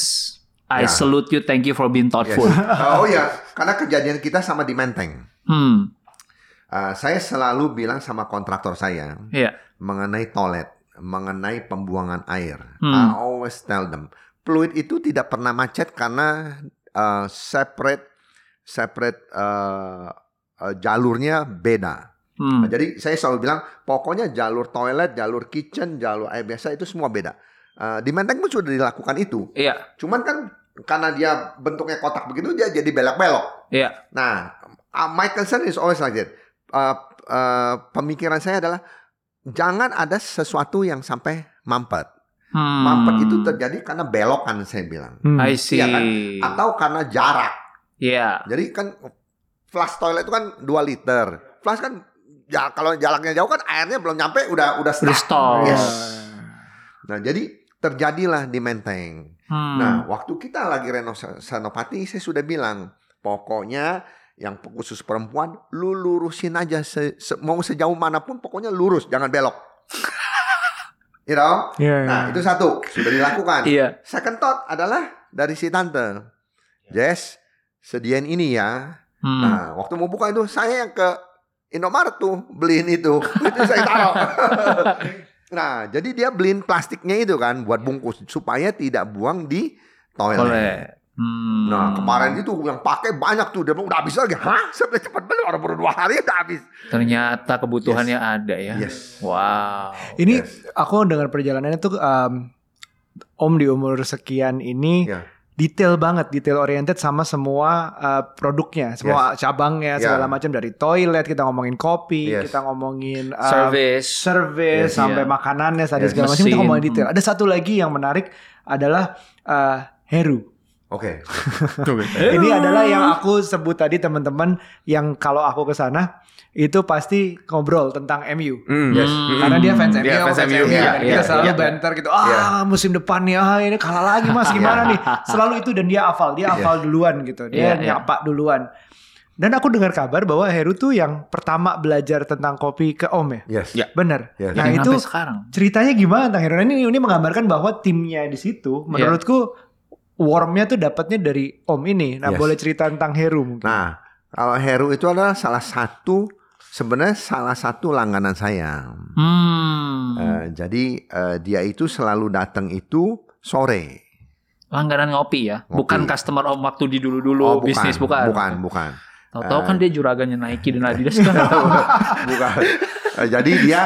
I Ya. salute you, thank you for being Yes. thoughtful. oh ya, karena kejadian kita sama di Menteng. Hmm, Uh, saya selalu bilang sama kontraktor saya iya, mengenai toilet, mengenai pembuangan air. Hmm. I always tell them, fluid itu tidak pernah macet karena uh, separate separate uh, uh, jalurnya beda. hmm, Nah, jadi saya selalu bilang, pokoknya jalur toilet, jalur kitchen, jalur air biasa itu semua beda. Uh, di Menteng pun sudah dilakukan itu. iya, Cuman kan karena dia bentuknya kotak begitu, dia jadi belok-belok. iya, Nah, uh, my concern is always like that. Uh, uh, pemikiran saya adalah jangan ada sesuatu yang sampai mampet. Hmm. Mampet itu terjadi karena belokan saya bilang, Hmm. I see. Iya kan? atau karena jarak. Iya, Jadi kan flash toilet itu kan 2 liter. Flash kan ya kalau jaraknya jauh kan airnya belum nyampe udah udah stuck. stop. Yes. Nah, jadi terjadilah di Menteng. Hmm. Nah, waktu kita lagi renov Senopati, saya sudah bilang, pokoknya yang khusus perempuan, lu lurusin aja se- se- mau sejauh mana pun, pokoknya lurus, jangan belok. You know? Iya, iya. Nah, itu satu sudah dilakukan. Iya. Second thought adalah dari si tante, Jess, sediain ini ya. Hmm. Nah, waktu mau buka itu saya yang ke Indomaret tuh beliin itu, itu saya taruh. nah, jadi dia beliin plastiknya itu kan buat bungkus supaya tidak buang di toilet. Boleh. Hmm. Nah, kemarin itu yang pakai banyak tuh, dia bilang udah habis lagi. Hah? Saya cepat beli, orang baru dua hari udah habis. Ternyata kebutuhannya ada ya. Yes. Wow. Ini Yes. aku dengar perjalanannya tuh um, Om di umur sekian ini Ya. detail banget, detail oriented sama semua uh, produknya, semua cabangnya Ya. segala macam dari toilet kita ngomongin kopi, Yes. kita ngomongin um, Service. service Yes. sampai Iya. makanannya tadi Yes. segala macam kita ngomongin detail. Ada satu lagi yang menarik adalah uh, Heru. Oke. Ini adalah yang aku sebut tadi teman-teman yang kalau aku ke sana itu pasti ngobrol tentang MU. Hmm. Yes. Hmm. Karena dia fans MU, fans MU, dan iya, kita iya, selalu iya. banter gitu. Ah, Iya. musim depan nih, ah ini kalah lagi mas, gimana nih? Selalu itu dan dia hafal, dia hafal duluan gitu, dia Iya, iya. nyapa duluan. Dan aku dengar kabar bahwa Heru tuh yang pertama belajar tentang kopi ke Om ya, Yes. Ya. bener. Yes. Nah Yang itu sekarang. ceritanya gimana tentang Heru? Nah, Ini ini menggambarkan bahwa timnya di situ, menurutku warmnya tuh dapatnya dari Om ini. Nah Yes. boleh cerita tentang Heru mungkin? Nah, kalau Heru itu adalah salah satu sebenarnya salah satu langganan saya. Hmm. Eh, jadi eh, dia itu selalu datang itu sore. Langganan ngopi ya. Ngopi. Bukan customer om waktu di dulu-dulu bisnis bukan. Bukan, bukan. Tahu-tahu Eh. kan dia juragannya Nike dan Adidas kan. bukan. Eh, jadi dia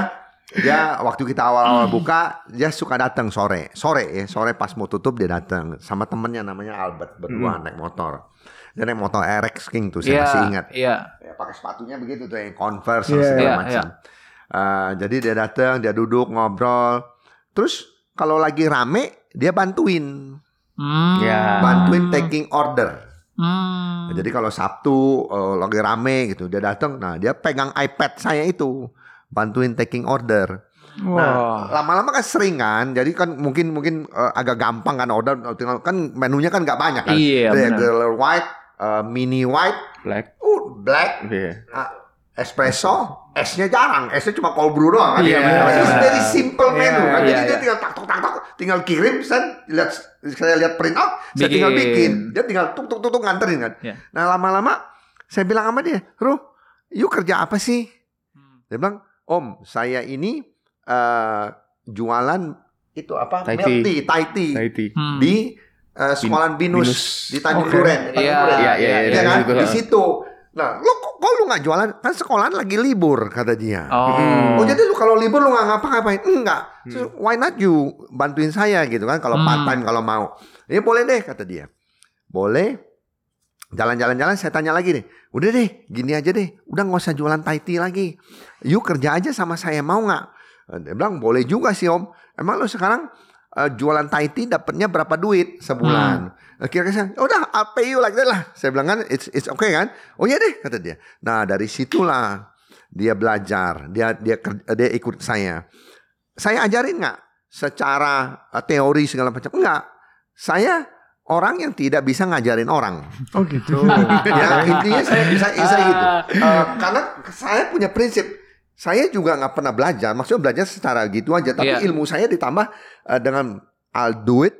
dia waktu kita awal-awal buka dia suka datang sore. Sore ya, sore pas mau tutup dia datang sama temennya namanya Albert berdua naik motor. Dia naik motor RX King tuh saya Iya, masih ingat. Iya. Ya, pakai sepatunya begitu tuh yang Converse Iya, segala iya, macam. Eh, jadi dia datang, dia duduk ngobrol. Terus kalau lagi rame dia bantuin, Hmm. Ya. bantuin taking order. Hmm. Nah, Jadi kalau Sabtu eh, lagi rame gitu dia datang, nah dia pegang iPad saya itu bantuin taking order. Nah, lama-lama kan sering kan, jadi kan mungkin mungkin eh, agak gampang kan order, tinggal kan menunya kan nggak banyak kan. Iya, benar. Regular white, eh, mini white, Black. uh, black, Iya. ah, espresso, esnya jarang, esnya cuma cold brew doang kan. Iya, It's benar. very simple Iya, menu kan. Jadi dia iya. tinggal tak tak tak tak, tinggal kirim, saya lihat saya lihat print out, saya tinggal Bikin. bikin. Dia tinggal tuk tuk tuk tuk nganterin kan. Iya. Nah lama-lama saya bilang sama dia, Ruh, you kerja apa sih? Hmm. Dia bilang, Om, saya ini eh, jualan itu apa? Thai Milk tea. tea, Thai tea Hmm. Hmm. di eh, sekolahan Binus, Binus. di Tanjung Oke. Duren. Iya, iya, iya, Ya iya, kan? gitu. Di situ. Nah, lo kok, kok lu nggak jualan? Kan sekolahan lagi libur kata dia. Oh. Hmm. Oh jadi lu kalau libur lu nggak ngapa-ngapain? Enggak. So, why not you bantuin saya gitu kan? Kalau Hmm. part time kalau mau. Ya boleh deh kata dia. Boleh. Jalan-jalan-jalan saya tanya lagi deh. Udah deh, gini aja deh. Udah nggak usah jualan Thai tea lagi. You kerja aja sama saya mau nggak? Eh, Dia bilang boleh juga sih om. Emang lu sekarang eh, jualan Thai tea dapatnya berapa duit sebulan? Eh, Kira-kira saya, udah I'll pay you like that lah. Saya bilang kan it's it's okay kan? Oh iya deh kata dia. Nah dari situlah dia belajar, dia dia dia ikut saya. Saya ajarin nggak secara teori segala macam? Enggak. Saya orang yang tidak bisa ngajarin orang. Oh gitu. ya intinya saya bisa saya gitu. Eh, karena saya punya prinsip. Saya juga nggak pernah belajar. Maksudnya belajar secara gitu aja. Tapi Iya. ilmu saya ditambah eh, dengan I'll do it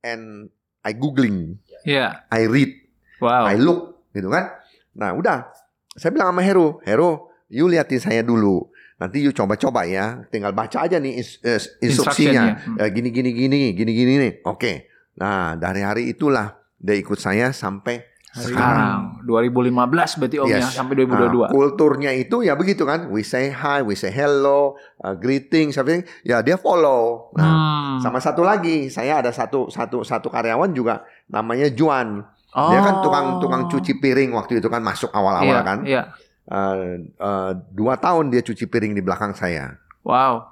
and I googling, Iya. I read. Wow. I look gitu kan. Nah udah, saya bilang sama Hero, Hero, you liatin saya dulu. Nanti you coba-coba ya, tinggal baca aja nih ins- eh, instruksinya. Instructionnya. Hmm. Eh, gini gini gini, gini gini nih. Oke. Nah dari hari itulah dia ikut saya sampai sekarang. Sekarang 2015 berarti om ya Yes. sampai Nah, 2022. kulturnya itu ya begitu kan. We say hi, we say hello, uh, greetings, everything. Ya dia follow. Nah, Hmm. sama satu lagi, saya ada satu satu satu karyawan juga namanya Juan. Dia kan tukang tukang cuci piring waktu itu kan masuk awal-awal Oh. Iya, kan. Iya. Eh, eh, dua tahun dia cuci piring di belakang saya. Wow.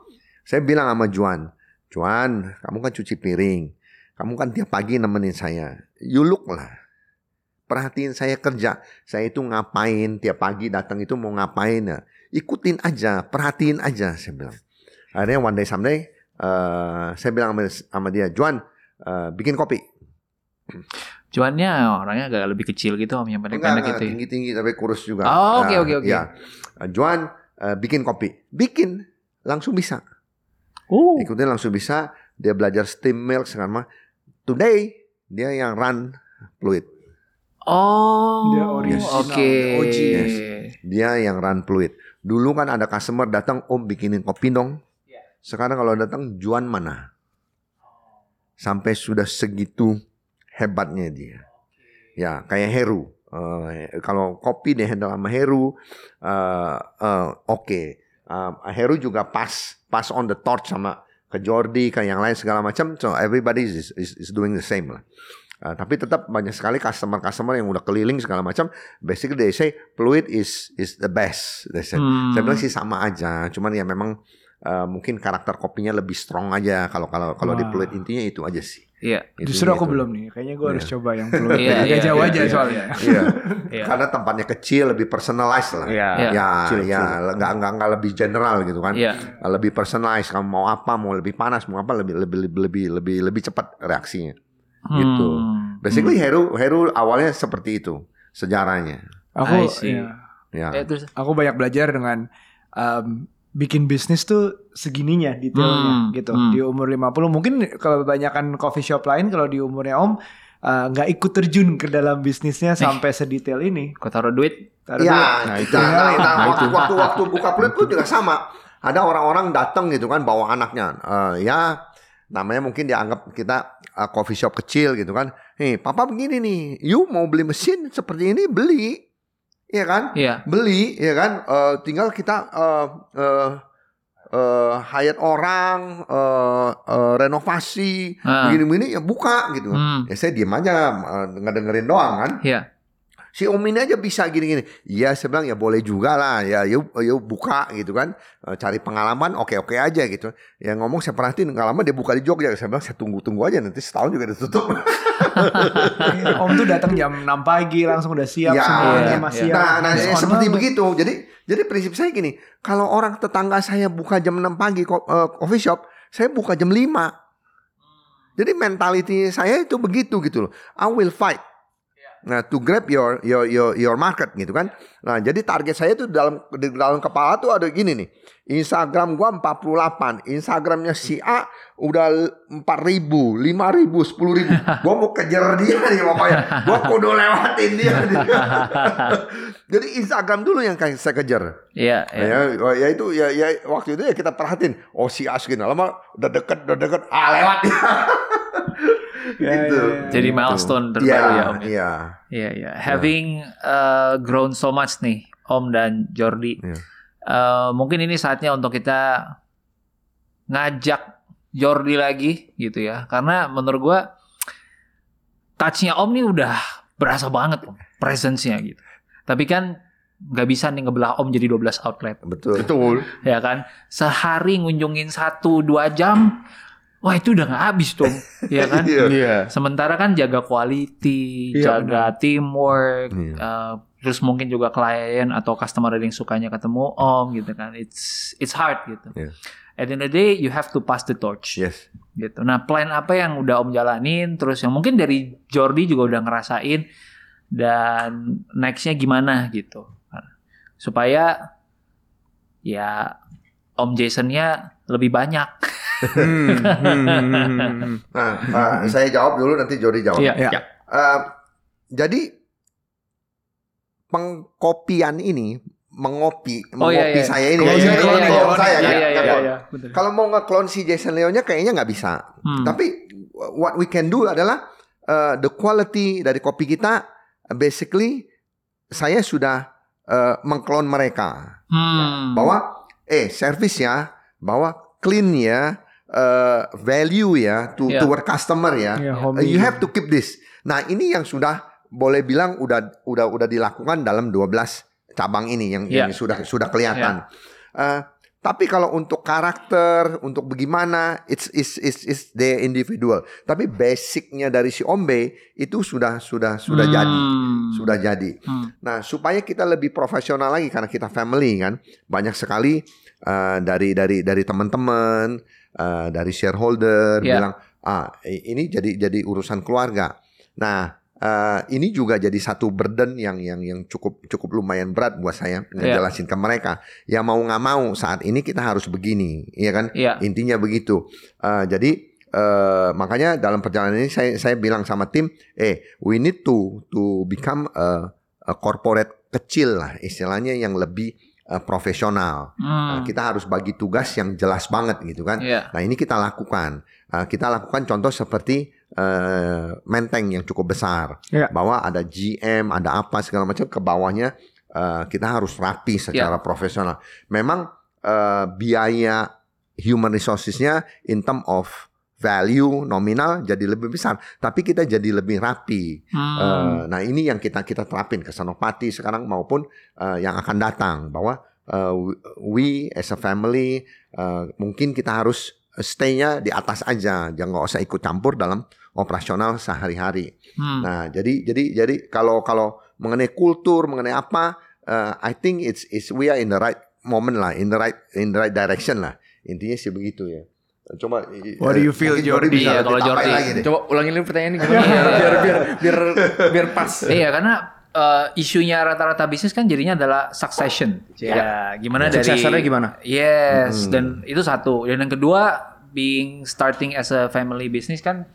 Saya bilang sama Juan, Juan, kamu kan cuci piring. Kamu kan tiap pagi nemenin saya. You look lah. Perhatiin saya kerja. Saya itu ngapain tiap pagi datang itu mau ngapain ya. ikutin aja, perhatiin aja saya bilang. Akhirnya one day someday eh, saya bilang sama, sama dia, Juan eh, bikin kopi. Cuannya orangnya agak lebih kecil gitu om yang pendek-pendek gitu ya. tinggi-tinggi tapi kurus juga. Oh, oke, Nah, oke, oke. Ya. Juan eh, bikin kopi. Bikin langsung bisa. Oh. Ikutin langsung bisa. Dia belajar steam milk sekarang. Today dia yang run fluid. Oh. Dia original, Oke. dia OG. Yes. Dia yang run fluid. Dulu kan ada customer datang, Om bikinin kopi dong. Sekarang kalau datang Juan mana? Sampai sudah segitu hebatnya dia. Ya, kayak Heru. Eh, kalau kopi dia handle sama Heru, eh, eh, oke. Eh, Heru juga pas, pas on the torch sama ke Jordi, ke yang lain segala macam. So everybody is, is, is doing the same lah. Eh, tapi tetap banyak sekali customer-customer yang udah keliling segala macam. Basically they say fluid is is the best. They say. Hmm. Saya bilang sih sama aja. Cuman ya memang eh, mungkin karakter kopinya lebih strong aja. Kalau kalau kalau di fluid intinya itu aja sih. Iya. Justru Intinya aku itu. belum nih. Kayaknya gue harus Iya. coba yang fluid. Iya, Agak iya, jauh iya, aja iya, soalnya. Iya. Iya. Karena tempatnya kecil, lebih personalized lah. Iya. Iya. Ya, ya, nggak nggak nggak lebih general gitu kan. Iya. Lebih personalized. Kamu mau apa, mau lebih panas, mau apa, lebih lebih lebih lebih lebih, lebih cepat reaksinya. Gitu. Hmm. Basically Heru Heru awalnya seperti itu sejarahnya. Aku I see. ya, Ya. Eh, terus aku banyak belajar dengan um, bikin bisnis tuh segininya detailnya Hmm, gitu. hmm. Di umur 50 mungkin kalau kebanyakan coffee shop lain kalau di umurnya Om uh, nggak ikut terjun ke dalam bisnisnya sampai sedetail ini. kau taruh duit. Taruh Iya, dulu. Nah, itu. nah, nah, nah, Nah, waktu, itu. waktu waktu buka peluit pun juga sama. Ada orang-orang datang gitu kan bawa anaknya. Eh, ya namanya mungkin dianggap kita eh, coffee shop kecil gitu kan. Nih, papa begini nih. You mau beli mesin seperti ini beli. Iya kan? Iya. Beli, ya kan? Eh, tinggal kita eh eh eh, hire orang, eh, eh, renovasi, Ah. begini-begini ya buka gitu. Hmm. Ya saya diem aja eh, ngedengerin doang kan Iya. Si om ini aja bisa gini-gini. Iya saya bilang ya boleh juga lah. Ya yuk, yuk buka gitu kan. Eh, Cari pengalaman oke-oke aja gitu. Yang ngomong saya perhatiin nggak lama dia buka di Jogja. Saya bilang saya tunggu-tunggu aja nanti setahun juga ditutup. Om tuh datang jam 6 pagi langsung udah siap Ya, semuanya iya, masih iya. nah, nah ya, seperti begitu. Jadi jadi prinsip saya gini. Kalau orang tetangga saya buka jam 6 pagi eh, coffee shop, saya buka jam 5. Jadi mentality saya itu begitu gitu loh. I will fight. Nah, to grab your your your your market gitu kan. Nah, jadi target saya itu dalam di dalam kepala tuh ada gini nih. Instagram gua 48, Instagramnya si A udah 4000, 5000, 10000. Gua mau kejar dia nih pokoknya. Gua kudu lewatin dia. jadi Instagram dulu yang saya kejar. Iya. Nah, iya. ya, ya itu ya, ya waktu itu ya kita perhatiin. Oh si A segini lama udah deket, udah deket, ah lewat dia. Ya, gitu. ya, ya. Jadi milestone terbaru Iya, ya Om. Iya. Iya, iya. Having uh, grown so much nih, Om dan Jordi. Iya. Uh, mungkin ini saatnya untuk kita ngajak Jordi lagi gitu ya. Karena menurut gua touch-nya Om nih udah berasa banget Om, presence-nya gitu. Tapi kan nggak bisa nih ngebelah Om jadi 12 outlet. Betul. Betul. Ya kan? Sehari ngunjungin satu dua jam, wah itu udah nggak habis tuh, ya kan? Iya. Iya. Sementara kan jaga quality, Iya, jaga teamwork, Iya. uh, terus mungkin juga klien atau customer ada yang sukanya ketemu om gitu kan. It's it's hard gitu. Iya. At the end of the day you have to pass the torch Yes. gitu. Nah plan apa yang udah om jalanin, terus yang mungkin dari Jordi juga udah ngerasain dan nextnya gimana gitu, supaya ya om Jasonnya lebih banyak. Hmm, hmm, hmm, hmm. Nah, eh, saya jawab dulu nanti Jody jawab. Iya. Ya. iya. Eh, jadi pengkopian ini mengopi Oh, iya, mengopi iya. saya ini Clone, ya, iya, clone- iya, clone iya, saya iya, iya, iya, iya. Kalau mau nge-clone si Jason Leonnya kayaknya nggak bisa. Hmm. Tapi what we can do adalah uh, the quality dari kopi kita basically saya sudah uh, mengklon mereka Hmm. bahwa eh service ya, bahwa clean ya, uh, value ya to Yeah. toward customer ya. Uh, homey. you have to keep this. Nah, ini yang sudah boleh bilang udah udah udah dilakukan dalam 12 cabang ini yang, Yeah. yang sudah sudah kelihatan. Uh, Tapi kalau untuk karakter, untuk bagaimana, it's is is is the individual. Tapi basicnya dari si Ombe itu sudah sudah sudah jadi, Hmm. sudah jadi. Hmm. Nah, supaya kita lebih profesional lagi karena kita family kan, banyak sekali uh, dari dari dari teman-teman, uh, dari shareholder Ya. bilang, ah ini jadi jadi urusan keluarga. Nah, uh, ini juga jadi satu burden yang yang yang cukup cukup lumayan berat buat saya ngejelasin ke mereka. Ya mau nggak mau saat ini kita harus begini, ya kan? Iya. Intinya begitu. Uh, jadi eh, makanya dalam perjalanan ini saya saya bilang sama tim, eh we need to to become a, a corporate kecil lah istilahnya yang lebih eh, profesional. Hmm. kita harus bagi tugas yang jelas banget gitu kan. Iya. Nah ini kita lakukan. Uh, kita lakukan contoh seperti eh, menteng yang cukup besar, Ya. bahwa ada GM, ada apa segala macam ke bawahnya eh, kita harus rapi secara profesional. Memang eh, biaya human resourcesnya in term of value nominal jadi lebih besar, tapi kita jadi lebih rapi. Hmm. Eh, nah ini yang kita kita terapin ke Senopati sekarang maupun eh, yang akan datang bahwa eh, we as a family eh, mungkin kita harus stay-nya di atas aja, jangan nggak usah ikut campur dalam operasional sehari-hari. Hmm. Nah jadi jadi jadi kalau kalau mengenai kultur mengenai apa, eh, I think it's it's we are in the right moment lah, in the right in the right direction lah. Intinya sih begitu ya. Coba. What do you feel, mungkin Jordi? Iya, kalau Jordi. lagi deh. Coba ulangin dulu pertanyaan ini gimana? Iya. biar biar biar biar pas. Iya karena eh, isunya rata-rata bisnis kan jadinya adalah succession. Ya, gimana dari Suksesornya gimana? Yes, Hmm. dan itu satu. Dan yang kedua, being starting as a family business kan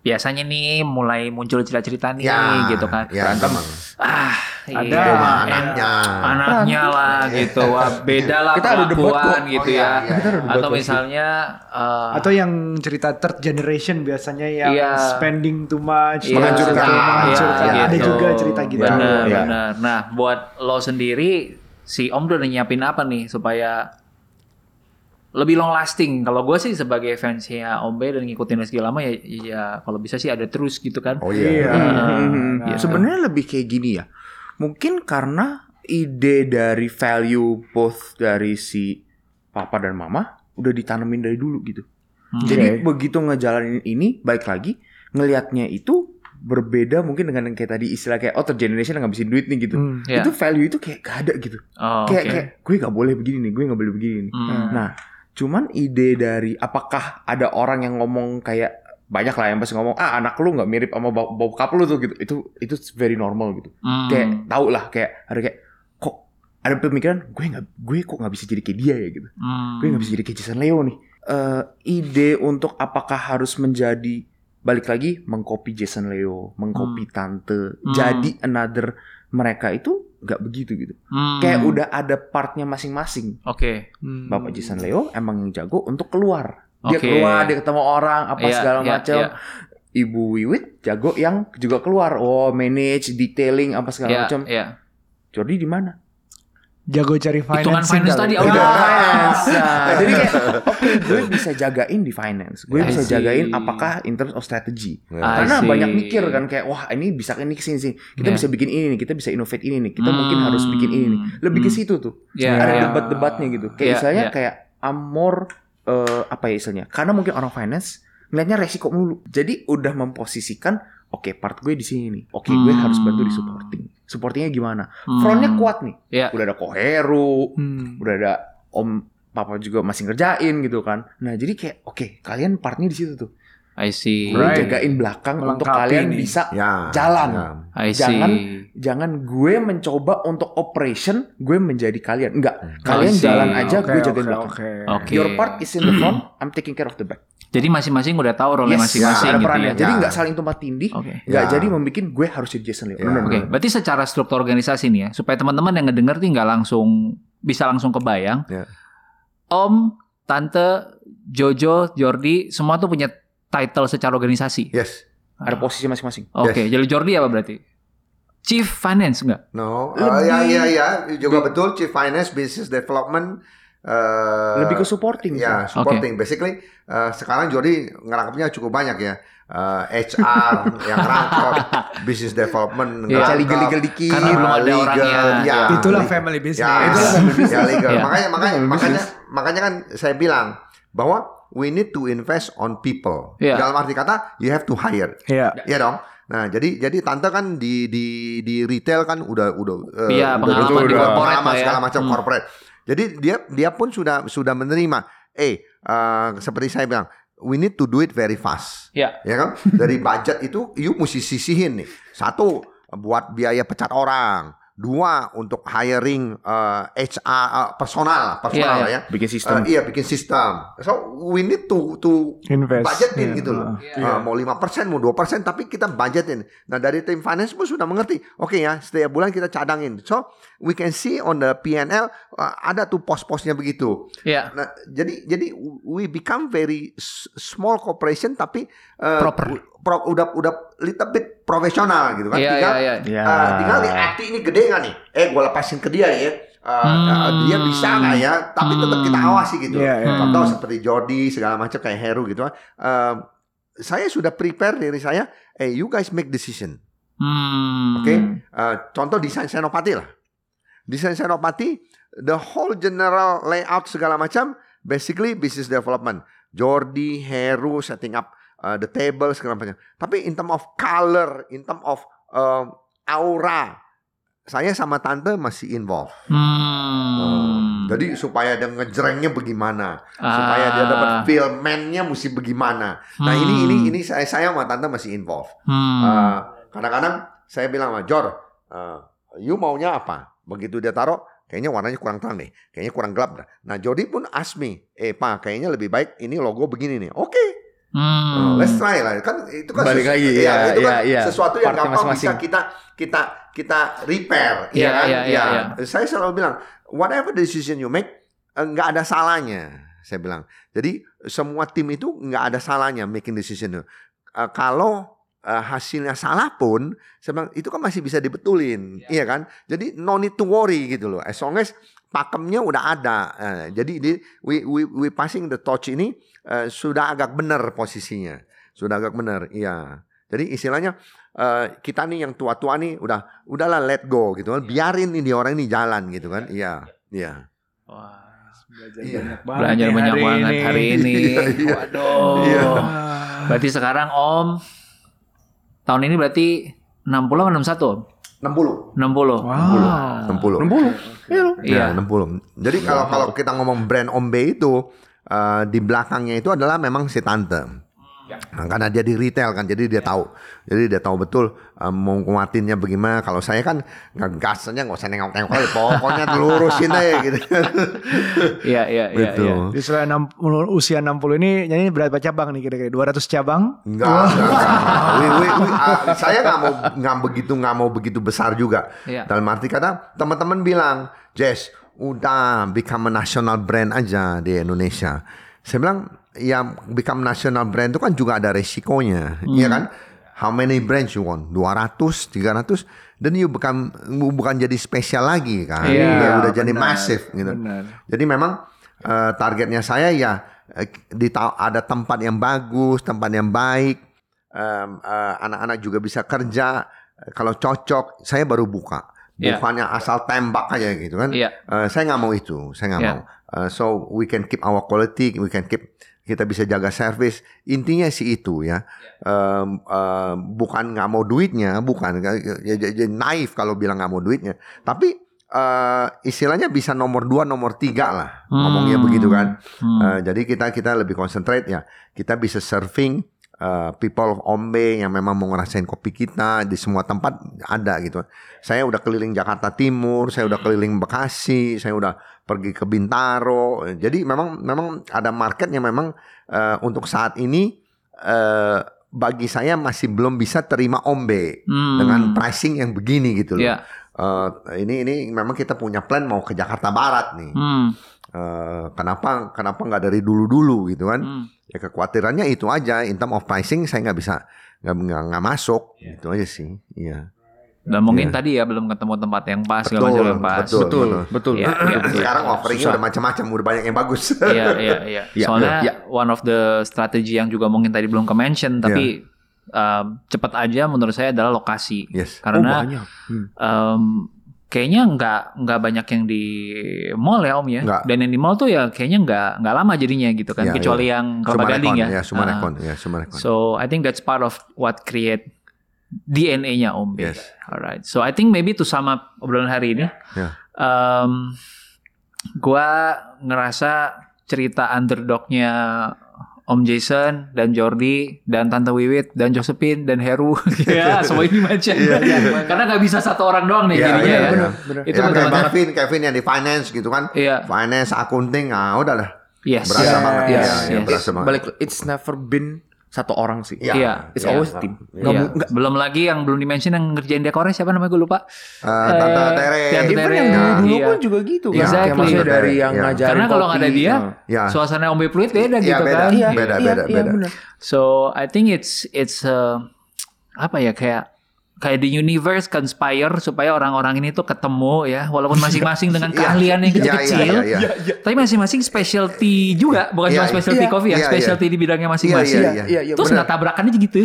biasanya nih mulai muncul cerita-cerita nih Ya, gitu kan. Ya, memang. Ah, Ada iya, sama en- anaknya. anaknya lah gitu. Wah, beda lah Kita ada debat gitu Oh, iya, ya. iya. Ada debat Atau misalnya eh, Atau yang cerita third generation biasanya yang Iya. spending too much, Iya, menghancurkan, iya, menghancurkan. iya, Ada gitu. juga cerita gitu. Benar, Iya. benar. Nah, buat lo sendiri, si Om udah nyiapin apa nih supaya lebih long lasting? Kalau gue sih sebagai fansnya Om B dan ngikutin segi lama ya, ya kalau bisa sih ada terus gitu kan. Oh iya. Iya. Hmm, Nah. Sebenarnya lebih kayak gini ya. Mungkin karena ide dari value both dari si papa dan mama udah ditanemin dari dulu gitu. Hmm. Jadi begitu ngejalanin ini, baik lagi ngelihatnya itu berbeda mungkin dengan yang kayak tadi istilah kayak oh third generation ngabisin duit nih gitu. Hmm. Ya. Itu value itu kayak gak ada gitu. Oh, kayak oke. kayak gue nggak boleh begini nih, gue nggak boleh begini nih. Hmm. Nah, cuman ide dari apakah ada orang yang ngomong kayak banyak lah yang pasti ngomong ah anak lu nggak mirip sama bau- bokap lu tuh gitu. Itu itu very normal gitu. Hmm. Kayak tau lah kayak ada kayak kok ada pemikiran gue nggak gue kok nggak bisa jadi kayak dia ya gitu. Hmm. Gue nggak bisa jadi kayak Jason Leo nih. Eh, ide untuk apakah harus menjadi balik lagi mengcopy Jason Leo, mengcopy tante, Hmm. jadi another mereka itu nggak begitu gitu. Hmm. Kayak udah ada partnya masing-masing. Oke. Hmm. Bapak Jason Leo emang yang jago untuk keluar. Dia Oke. keluar, dia ketemu orang, apa Iya, segala iya, macam. iya. Ibu Wiwit jago yang juga keluar. Oh, manage, detailing, apa segala Iya, macam. iya. Jordi di mana? Jago cari Hitungan finance kali. tadi, oh, finance. Nah, jadi kayak oke, gue bisa jagain di finance. Gue I bisa see. jagain apakah in terms of strategy. I Karena see. banyak mikir kan kayak wah ini bisa ini ke sini sih. Kita Yeah. bisa bikin ini nih, kita bisa innovate ini nih. Kita Hmm. mungkin harus bikin ini nih. Lebih ke Hmm. situ tuh. Iya, Ada debat-debatnya gitu. Kayak Iya, misalnya iya. kayak I'm more eh, apa ya istilahnya? Karena mungkin orang finance ngeliatnya resiko mulu. Jadi udah memposisikan oke part gue di sini nih. Oke gue Hmm. harus bantu di supporting. Supportingnya gimana? Hmm. Frontnya kuat nih. Iya. Udah ada Koheru, Hmm. udah ada Om Papa juga masih ngerjain gitu kan. Nah jadi kayak oke kalian partnya di situ tuh. I see. Gue Right. jagain belakang untuk Melengkapi kalian nih. bisa Ya. Jalan. ya. I see. Jangan jangan gue mencoba untuk operation gue menjadi kalian. Enggak. Hmm. Kalian jalan aja Oke, gue jagain oke, belakang. oke. Oke. Your part is in the front, I'm taking care of the back. Jadi masing-masing udah tahu role Yes, masing-masing ada gitu perannya. ya. Jadi Ya. nggak saling tumpah tindih, Oke. nggak Ya. jadi membuat gue harus jadi Jason Leo. Ya. Oke, bener. berarti secara struktur organisasi nih ya, supaya teman-teman yang ngedenger nih nggak langsung bisa langsung kebayang. Ya. Om, tante, Jojo, Jordi, semua tuh punya title secara organisasi. Yes. Ada posisi masing-masing. Oke, jadi Jordi apa berarti? Chief Finance enggak? No. Lebih- Uh, ya ya ya juga betul Chief Finance Business Development eh, Lebih ke supporting. Ya, sih. supporting. Basically eh, sekarang Jordi ngerangkapnya cukup banyak ya. Eh, HR yang ngerangkap, business development, Iya. ngerangkap, Legal-legal dikit. Karena belum ada legal, orangnya. ya, Itulah legal. family business. Ya, Itulah family business. ya legal. Iya. Makanya makanya makanya kan saya bilang bahwa we need to invest on people. Iya. Dalam arti kata you have to hire. Iya. Iya dong. Nah, jadi jadi tante kan di di di retail kan udah udah eh, Iya, udah pengalaman betul, di udah corporate lah ya. segala macam Hmm. corporate. Jadi dia dia pun sudah sudah menerima. Eh, eh, seperti saya bilang, we need to do it very fast. Ya. Ya kan? Dari budget itu you mesti sisihin nih. Satu buat biaya pecat orang. Dua untuk hiring eh, HR eh, personal, personal Iya, lah ya. Bikin sistem. Eh, iya bikin sistem. So we need to to Invest. budgetin Iya. gitu loh. Iya. Uh, mau 5% mau 2% tapi kita budgetin. Nah, dari tim finance pun sudah mengerti. Oke ya, setiap bulan kita cadangin. So, we can see on the P&L uh, ada tuh pos-posnya begitu. Ya. Nah, jadi jadi we become very s- small corporation tapi uh, Proper. pro- udah udah little bit profesional gitu kan. Iya, tinggal iya, iya. Ya. uh, tinggal nih Ati ini gede nggak nih? Eh, gue lepasin ke dia ya. Uh, uh, dia bisa nggak ya? Tapi tetap kita Hmm. awasi gitu. Iya, iya. Contoh Hmm. seperti Jordi segala macam kayak Heru gitu. Uh, saya sudah prepare diri saya. Eh, you guys make decision. Hmm. Oke. Uh, contoh desain Senopati lah. Desain Senopati, the whole general layout segala macam, basically business development. Jordi, Heru setting up uh, the table segala macam. Tapi in term of color, in term of um, aura, saya sama tante masih involved. Hmm. Uh, jadi supaya dia ngejrengnya bagaimana, supaya dia dapat Ah. filmnya mesti bagaimana. Nah ini ini ini saya saya sama tante masih involved. Hmm. Uh, kadang-kadang saya bilang sama Jor, uh, you maunya apa? Begitu dia taruh, kayaknya warnanya kurang terang deh, kayaknya kurang gelap dah. Nah Jody pun ask me, eh pak, kayaknya lebih baik ini logo begini nih. Oke, Hmm. uh, let's try lah. Kan itu kan Balik sesu- lagi, iya, ya, itu kan iya, iya. sesuatu yang Partnya gampang bisa masing-masing. kita kita kita repair, Iya, ya kan? iya, iya, Ya. Saya selalu bilang, whatever decision you make, eh, nggak ada salahnya. Saya bilang. Jadi semua tim itu nggak ada salahnya making decision. Eh, kalau eh, hasilnya salah pun, saya bilang itu kan masih bisa dibetulin, iya kan? Jadi no need to worry gitu loh. As long as pakemnya udah ada. Eh, jadi di, we, we we passing the torch ini eh, sudah agak benar posisinya, sudah agak benar, iya. Jadi istilahnya eh, kita nih yang tua-tua nih udah udahlah let go gitu kan, biarin nih dia orang ini jalan gitu kan, iya, iya. Wah. Belajar Iya. banyak banget. Belajar banyak hari banget ini. hari ini. Iya, iya. Waduh. Iya. Berarti sekarang Om tahun ini berarti 60 atau 61 Om? 60. 60. Wow. 60. 60. Iya loh. Iya. Ya, 60. Jadi kalau kalau kita ngomong brand Ombe itu eh, di belakangnya itu adalah memang si tante. Nah, karena dia di retail kan, jadi dia tahu. Jadi dia tahu betul eh, mau nguatinnya bagaimana. Kalau saya kan ngegas aja nggak usah nengok-nengok. Pokoknya lurusin aja gitu. Iya, iya, iya, Betul. iya. Di setelah 60, usia 60 ini nyanyi berapa cabang nih kira-kira? 200 cabang? Enggak, wi- ah, saya nggak mau nggak begitu nggak mau begitu besar juga. Iya. Dalam arti kata teman-teman bilang, Jess, udah become a national brand aja di Indonesia. Saya bilang, ya become national brand itu kan juga ada resikonya, Hmm. iya kan? How many brands you want? 200, 300 dan you bukan bukan jadi spesial lagi kan. Iya, udah, udah jadi benar, masif gitu. benar. Jadi memang eh, targetnya saya ya eh, di ada tempat yang bagus, tempat yang baik, em, eh, anak-anak juga bisa kerja. Kalau cocok, saya baru buka. Iya. Bukannya asal tembak aja gitu kan. Iya. Eh, saya nggak mau itu, saya nggak Iya. mau. Eh, so we can keep our quality, we can keep kita bisa jaga service. Intinya sih itu ya. Em, em, bukan nggak mau duitnya, bukan ya, ya, ya, naif kalau bilang nggak mau duitnya. Tapi eh, istilahnya bisa nomor dua, nomor tiga lah ngomongnya Hmm. begitu kan. Hmm. Eh, jadi kita kita lebih concentrate ya. Kita bisa serving eh, people of Ombe yang memang mau ngerasain kopi kita di semua tempat ada gitu. Saya udah keliling Jakarta Timur, saya udah keliling Bekasi, saya udah pergi ke Bintaro. Jadi memang memang ada market yang memang eh, untuk saat ini eh, bagi saya masih belum bisa terima Ombe Hmm. dengan pricing yang begini gitu loh. Iya. Eh, ini ini memang kita punya plan mau ke Jakarta Barat nih. Hmm. Eh, kenapa kenapa nggak dari dulu dulu gitu kan? Hmm. Ya kekhawatirannya itu aja. In term of pricing saya nggak bisa nggak masuk gitu aja sih. Iya. Dan mungkin Iya. tadi ya belum ketemu tempat yang pas, Betul, macam yang pas. betul. Betul, betul. Iya, iya, betul. Sekarang offeringnya udah macam-macam, udah banyak yang bagus. Iya, iya, iya. Iya, Soalnya iya. one of the strategi yang juga mungkin tadi belum ke-mention, tapi um, cepat aja menurut saya adalah lokasi. Yes. Oh, Karena banyak. Hmm. um, kayaknya nggak nggak banyak yang di mall ya Om ya. Nggak. Dan yang di mall tuh ya kayaknya nggak nggak lama jadinya gitu kan. Iya, Kecuali yang Kelapa Gading ya. Ya, Sumarekon, Ah. ya, Sumarekon. So I think that's part of what create DNA-nya Om. Yes. Alright. So I think maybe to sum up obrolan hari ini, Ya. um, gua ngerasa cerita underdognya Om Jason dan Jordi dan Tante Wiwit dan Josephine dan Heru ya semua ini macam karena nggak bisa satu orang doang nih Iya, jadinya iya, ya. benar, benar. Itu ya, betul kayak banget. Kevin, Kevin yang di finance gitu kan. Iya. Finance, accounting, ah udah lah. Yes. Berasa banget. Yes, Iya, iya, yes. berasa banget. Balik, it's never been satu orang sih. Iya. Iya. It's Iya. always team. Iya. Nggak Iya. nggak- Belum lagi yang belum dimention yang ngerjain dekornya siapa namanya gue lupa. Eh, Tante Eh, Tere. Tante Even Tere. yang Iya. dulu-dulu Iya. pun juga gitu kan. Exactly. Kayak maksudnya dari Iya. yang ngajarin Karena kalau nggak ada dia, nah. Ya. Suasana Om Fluid beda Iya, gitu beda. kan. Iya, Iya. beda, iya, beda, iya, beda. benar. So I think it's it's uh, apa ya kayak kayak the universe conspire supaya orang-orang ini tuh ketemu ya. Walaupun masing-masing dengan Iya. keahlian yang Iya, kecil-kecil iya, iya. tapi masing-masing specialty juga bukan cuma specialty coffee ya specialty di bidangnya masing-masing. Iya, iya, iya, iya, terus nggak tabrakan aja gitu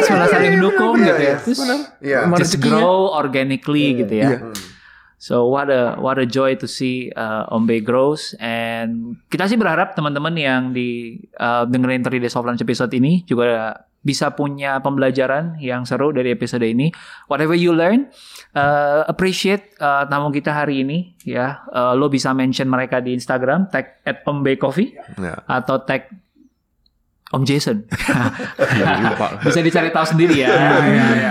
Sebenarnya saling mendukung Iya, gitu ya. terus Iya. Just grow organically gitu ya. Iya. So what a what a joy to see uh, Ombe grows. And kita sih berharap teman-teman yang di uh, dengerin 3 Days of Lunch episode ini juga bisa punya pembelajaran yang seru dari episode ini. Whatever you learn, uh, appreciate uh, tamu kita hari ini ya. Uh, lo bisa mention mereka di Instagram tag at Coffee Ya. atau tag Om Jason. lupa. bisa dicari tahu sendiri ya. iya,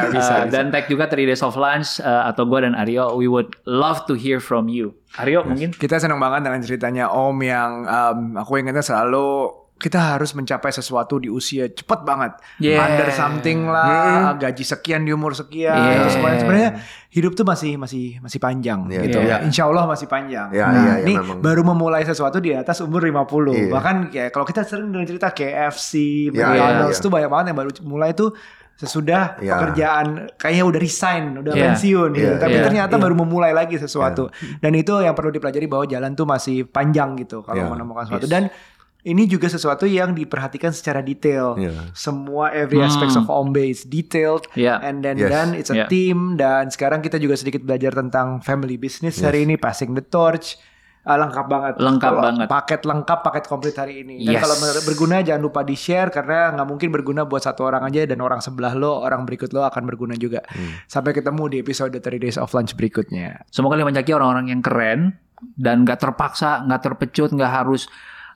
Uh, bisa, bisa. Dan tag juga 3 Days of Lunch uh, atau gue dan Aryo. We would love to hear from you. Aryo mungkin? Kita senang banget dengan ceritanya Om yang um, aku ingatnya selalu kita harus mencapai sesuatu di usia cepat banget. Yeah. Under something lah, gaji sekian di umur sekian. Yeah. Terus sebenarnya sebenarnya hidup tuh masih masih masih panjang Iya, gitu. iya. Insya Allah masih panjang. Iya, nah, iya, ini memang. baru memulai sesuatu di atas umur 50. Iya. Bahkan kayak kalau kita sering dengar cerita KFC, McDonald's iya, iya. tuh banyak banget yang baru mulai tuh sesudah Iya. pekerjaan kayaknya udah resign, udah Iya. pensiun gitu. Tapi iya, ternyata iya. baru memulai lagi sesuatu. Dan itu yang perlu dipelajari bahwa jalan tuh masih panjang gitu kalau Iya. menemukan sesuatu. Dan ini juga sesuatu yang diperhatikan secara detail. Iya. Semua every aspects Hmm. of Ombe is detailed. Iya. And then Yes. then it's a Yeah. team dan sekarang kita juga sedikit belajar tentang family business Yes. hari ini passing the torch. Ah, lengkap banget. Lengkap Kalau banget. Paket lengkap, paket komplit hari ini. Dan Yes. kalau ber- berguna jangan lupa di share karena nggak mungkin berguna buat satu orang aja dan orang sebelah lo, orang berikut lo akan berguna juga. Hmm. Sampai ketemu di episode 3 Days of Lunch berikutnya. Semoga kalian mencaki orang-orang yang keren dan nggak terpaksa, nggak terpecut, nggak harus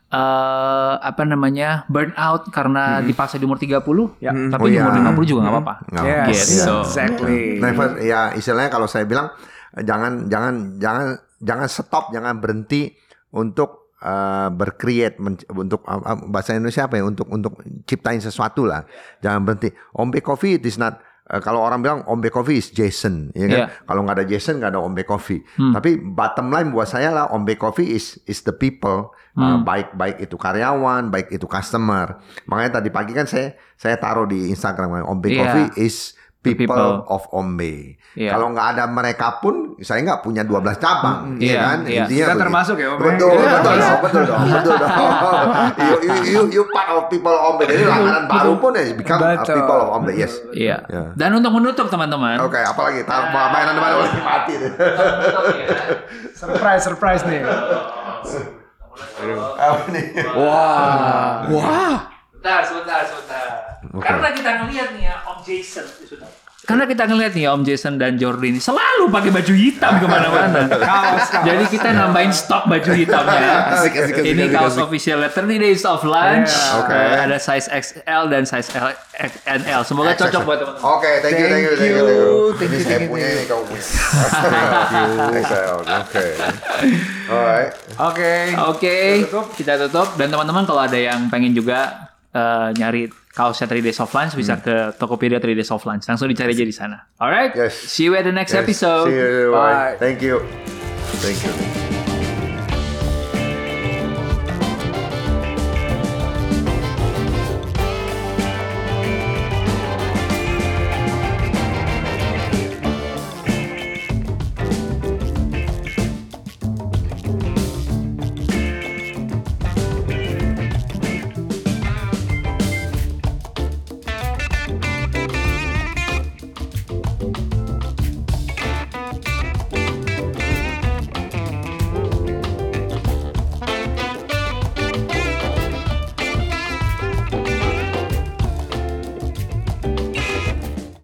eh apa namanya burn out karena dipaksa di umur 30 Ya. tapi Oh, di iya. umur 50 juga nggak apa-apa. Nggak Yes. Yes, Iya. so- exactly. Never, ya istilahnya kalau saya bilang eh, jangan jangan jangan jangan stop, jangan berhenti untuk uh, bercreate men- untuk uh, uh, bahasa Indonesia apa ya untuk untuk ciptain sesuatu lah. Jangan berhenti. Ombe Coffee it is not uh, kalau orang bilang Ombe Coffee is Jason, ya kan? Iya. Kalau nggak ada Jason nggak ada Ombe Coffee. Hmm. Tapi bottom line buat saya lah Ombe Coffee is is the people. Uh, Hmm. baik baik itu karyawan, baik itu customer. Makanya tadi pagi kan saya saya taruh di Instagram Ombe Iya. Coffee is people, People. of Ombe. Iya. Kalau nggak ada mereka pun saya nggak punya 12 cabang, Mm, iya iya, kan? iya. Intinya Kita begitu. termasuk ya, Om. Betul, Iya. betul, dong, betul dong, betul dong. you, you, you, you part of people of Ombe. Jadi langganan baru pun ya become Betul. people of Ombe. Yes. Iya. Ya. Dan untuk menutup teman-teman. Oke, apalagi tar mau mainan baru lagi mati deh. Surprise, surprise nih? Wah. Wah. Sebentar, sebentar, sebentar. Oke. Karena kita ngelihat nih ya Om Jason. Karena kita ngelihat nih ya Om Jason dan Jordi ini selalu pakai baju hitam ke mana-mana. Jadi kita nambahin stok baju hitamnya. Asik, asik, asik, ini asik, kaos asik. official 30 Days of Lunch. Yeah. Oke. Eh, ada size XL dan size L, XL. Semoga cocok buat teman-teman. Oke, thank you, thank you, thank you, thank you. Thank Ini you, saya thank you, punya, thank ini kamu punya. XL, Oke. Alright. Oke. Oke, kita tutup. Dan teman-teman kalau ada yang pengen juga eh, nyari kaosnya 3 Days of Lunch bisa ke Tokopedia 3 Days of Lunch. Langsung dicari aja di sana. Alright? Yes. See you at the next Yes, episode. See you. Bye. Thank you. Thank you.